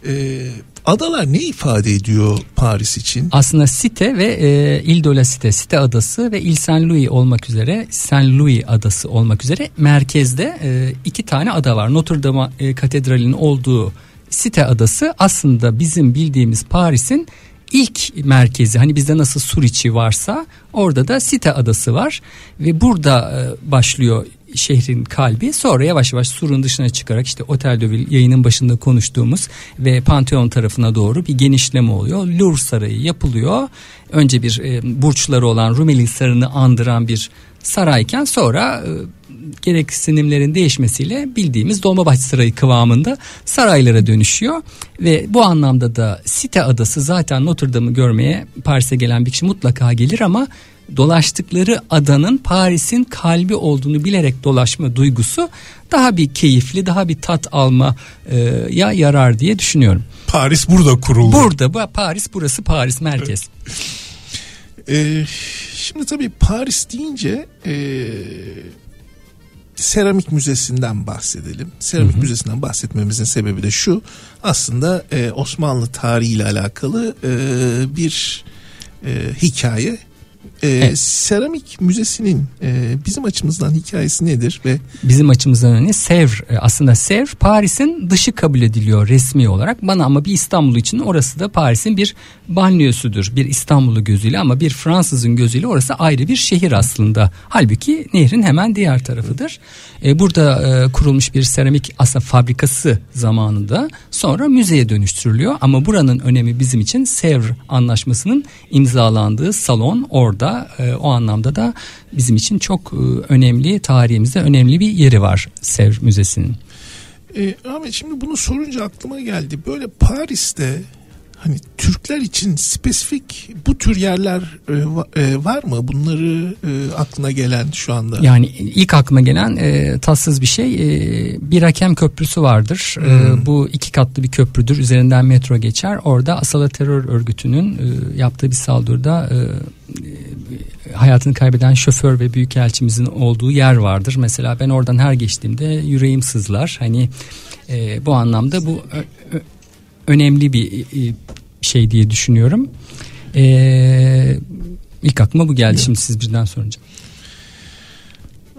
E, adalar ne ifade ediyor Paris için? Aslında Site ve e, Ile de la Site, Site adası ve Ile Saint Louis olmak üzere Saint Louis adası olmak üzere merkezde e, iki tane ada var. Notre Dame e, Katedrali'nin olduğu Site adası aslında bizim bildiğimiz Paris'in ilk merkezi. Hani bizde nasıl Suriçi varsa orada da Site adası var ve burada e, başlıyor şehrin kalbi sonra yavaş yavaş surun dışına çıkarak işte Otel de Ville yayının başında konuştuğumuz ve Pantheon tarafına doğru bir genişleme oluyor. Louvre Sarayı yapılıyor. Önce bir e, burçları olan Rumeli Hisarı'nı andıran bir sarayken sonra e, gereksinimlerin değişmesiyle bildiğimiz Dolmabahçe Sarayı kıvamında saraylara dönüşüyor ve bu anlamda da Site Adası zaten Notre Dame'ı görmeye Paris'e gelen bir kişi mutlaka gelir ama dolaştıkları adanın Paris'in kalbi olduğunu bilerek dolaşma duygusu daha bir keyifli, daha bir tat alma e, ya yarar diye düşünüyorum. Paris burada kuruldu. Burada bu Paris burası Paris merkez. E, şimdi tabii Paris deyince e, Seramik Müzesi'nden bahsedelim. Seramik Müzesi'nden bahsetmemizin sebebi de şu. Aslında e, Osmanlı tarihiyle alakalı e, bir e, hikaye. E, Evet. Seramik Müzesi'nin e, bizim açımızdan hikayesi nedir ve Bizim açımızdan önemli Sevr e, aslında Sevr Paris'in dışı kabul ediliyor resmi olarak. Bana ama bir İstanbul için orası da Paris'in bir banliyösüdür. Bir İstanbul'u gözüyle ama bir Fransız'ın gözüyle orası ayrı bir şehir aslında. Halbuki nehrin hemen diğer tarafıdır. E, burada e, kurulmuş bir seramik aslında fabrikası zamanında sonra müzeye dönüştürülüyor. Ama buranın önemi bizim için Sevr anlaşmasının imzalandığı salon orada E, o anlamda da bizim için çok e, önemli tarihimizde önemli bir yeri var Sevr Müzesi'nin. E, Ahmet şimdi bunu sorunca aklıma geldi. Böyle Paris'te hani Türkler için spesifik bu tür yerler e, e, var mı? Bunları e, aklına gelen şu anda. Yani ilk aklıma gelen e, tatsız bir şey e, bir hakem köprüsü vardır. E, bu iki katlı bir köprüdür. Üzerinden metro geçer. Orada Asala Terör Örgütü'nün e, yaptığı bir saldırıda e, e, hayatını kaybeden şoför ve büyükelçimizin olduğu yer vardır. Mesela ben oradan her geçtiğimde yüreğim sızlar. Hani e, bu anlamda bu önemli bir e, şey diye düşünüyorum. E, ilk aklıma bu geldi şimdi siz birden sorunca.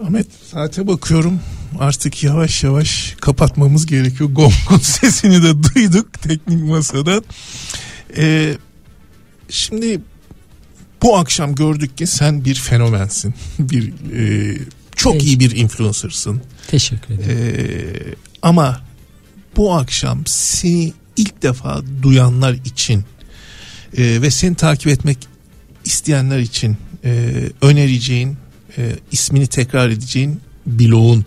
Ahmet saate bakıyorum artık yavaş yavaş kapatmamız gerekiyor. Gongon sesini de duyduk teknik masada. E, şimdi bu akşam gördük ki sen bir fenomensin. Bir e, çok Peki. iyi bir influencer'sın. Teşekkür ederim. Ee, ama bu akşam seni ilk defa duyanlar için e, ve seni takip etmek isteyenler için e, önereceğin e, ismini tekrar edeceğin blogun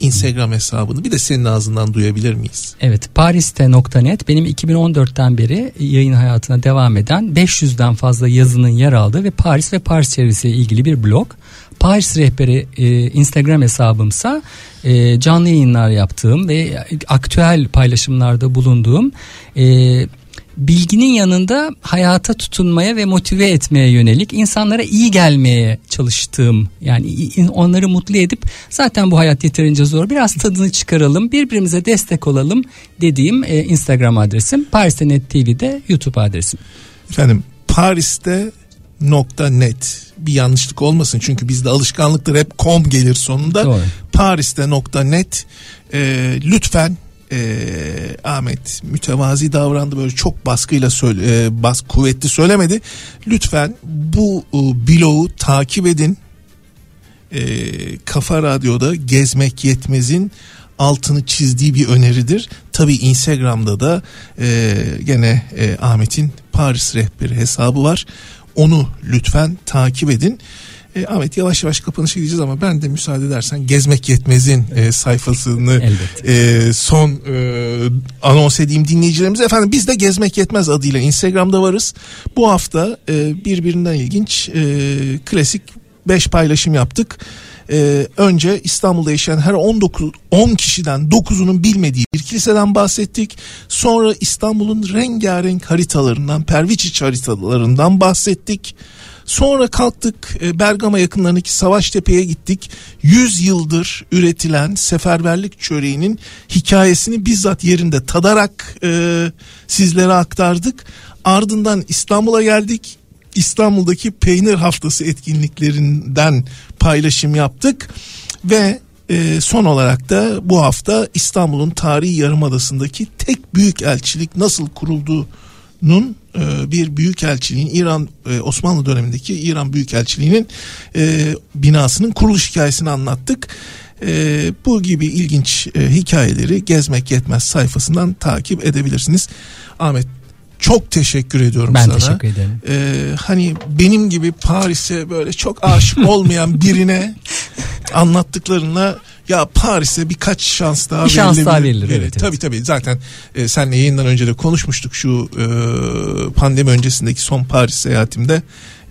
Instagram hesabını bir de senin ağzından duyabilir miyiz? Evet Paris'te.net benim 2014'ten beri yayın hayatına devam eden 500'den fazla yazının yer aldığı ve Paris ve Paris çevresiyle ilgili bir blog. Paris rehberi e, Instagram hesabımsa e, canlı yayınlar yaptığım ve aktüel paylaşımlarda bulunduğum e, bilginin yanında hayata tutunmaya ve motive etmeye yönelik insanlara iyi gelmeye çalıştığım yani onları mutlu edip zaten bu hayat yeterince zor biraz tadını çıkaralım birbirimize destek olalım dediğim e, Instagram adresim Paris'te TV'de YouTube adresim. Efendim Paris'te nokta net bir yanlışlık olmasın çünkü bizde alışkanlıktır hep com gelir sonunda Doğru. Paris'te nokta net e, lütfen e, Ahmet mütevazi davrandı böyle çok baskıyla söyle, e, bas kuvvetli söylemedi lütfen bu e, blogu takip edin e, Kafa Radyo'da gezmek yetmezin altını çizdiği bir öneridir. Tabi Instagram'da da e, gene e, Ahmet'in Paris rehberi hesabı var. Onu lütfen takip edin. E, Ahmet yavaş yavaş kapanışa gideceğiz ama ben de müsaade edersen Gezmek Yetmez'in e, sayfasını e, son e, anons edeyim dinleyicilerimize. Efendim biz de Gezmek Yetmez adıyla Instagram'da varız. Bu hafta e, birbirinden ilginç e, klasik 5 paylaşım yaptık. E, önce İstanbul'da yaşayan her 19 10 kişiden 9'unun bilmediği bir kiliseden bahsettik. Sonra İstanbul'un rengarenk haritalarından, Perviçiç haritalarından bahsettik. Sonra kalktık e, Bergama yakınlarındaki Savaştepe'ye gittik. 100 yıldır üretilen seferberlik çöreğinin hikayesini bizzat yerinde tadarak e, sizlere aktardık. Ardından İstanbul'a geldik. İstanbul'daki peynir haftası etkinliklerinden paylaşım yaptık ve e, son olarak da bu hafta İstanbul'un tarihi yarımadasındaki tek büyük elçilik nasıl kurulduğunun e, bir büyükelçiliğin İran e, Osmanlı dönemindeki İran büyükelçiliğinin e, binasının kuruluş hikayesini anlattık. E, bu gibi ilginç e, hikayeleri gezmek yetmez sayfasından takip edebilirsiniz. Ahmet çok teşekkür ediyorum Ben sana. teşekkür ederim. Ee, hani benim gibi Paris'e böyle çok aşık olmayan birine anlattıklarınla ya Paris'e birkaç şans daha Bir şans verilebilir. daha verilir, evet, evet. Tabii tabii zaten e, seninle yayından önce de konuşmuştuk şu e, pandemi öncesindeki son Paris seyahatimde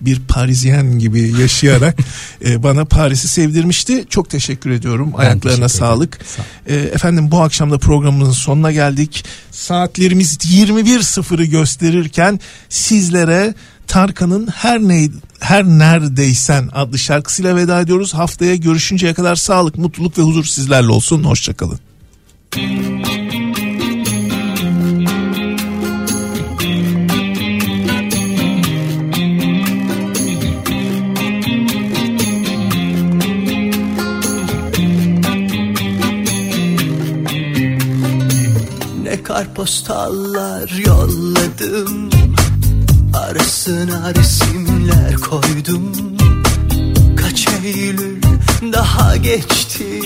bir Parisyen gibi yaşayarak e, bana Paris'i sevdirmişti. Çok teşekkür ediyorum. Ben Ayaklarına teşekkür sağlık. Sağ. E, efendim bu akşam da programımızın sonuna geldik. Saatlerimiz 21.00'ı gösterirken sizlere Tarkan'ın Her ne Her Neredeysen adlı şarkısıyla veda ediyoruz. Haftaya görüşünceye kadar sağlık, mutluluk ve huzur sizlerle olsun. Hoşçakalın. Ne kartpostallar yolladım Arasına resimler koydum. Kaç Eylül daha geçti.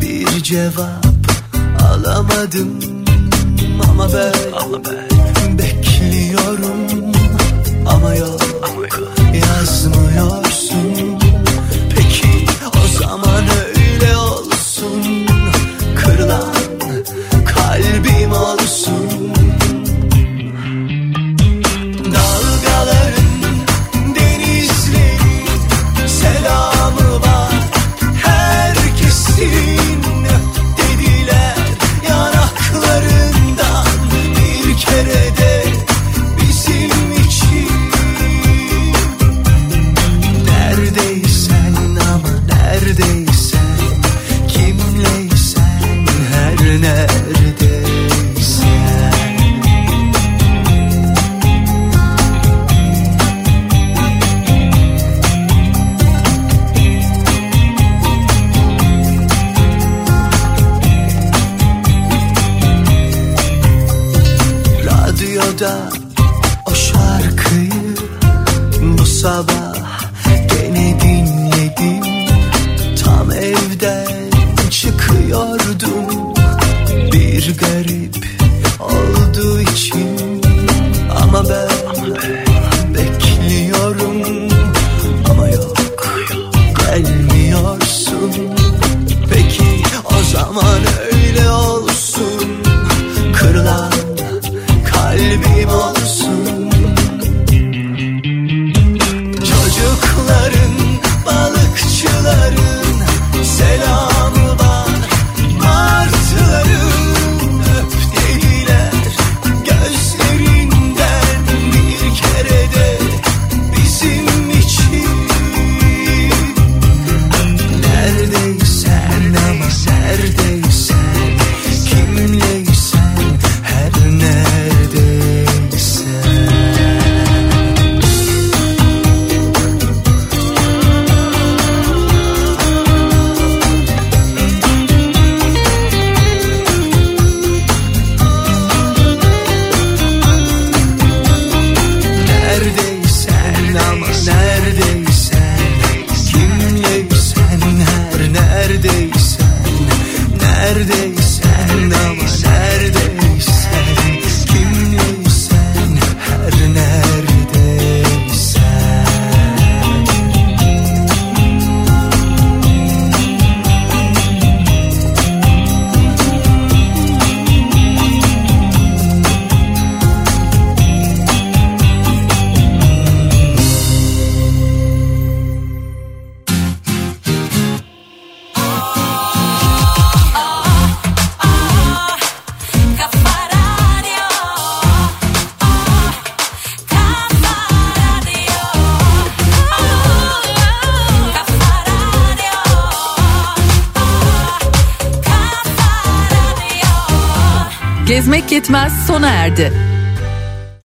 Bir cevap alamadım. Ama ben, bekliyorum. Ama yok, yazmıyorsun Yetmez sona erdi.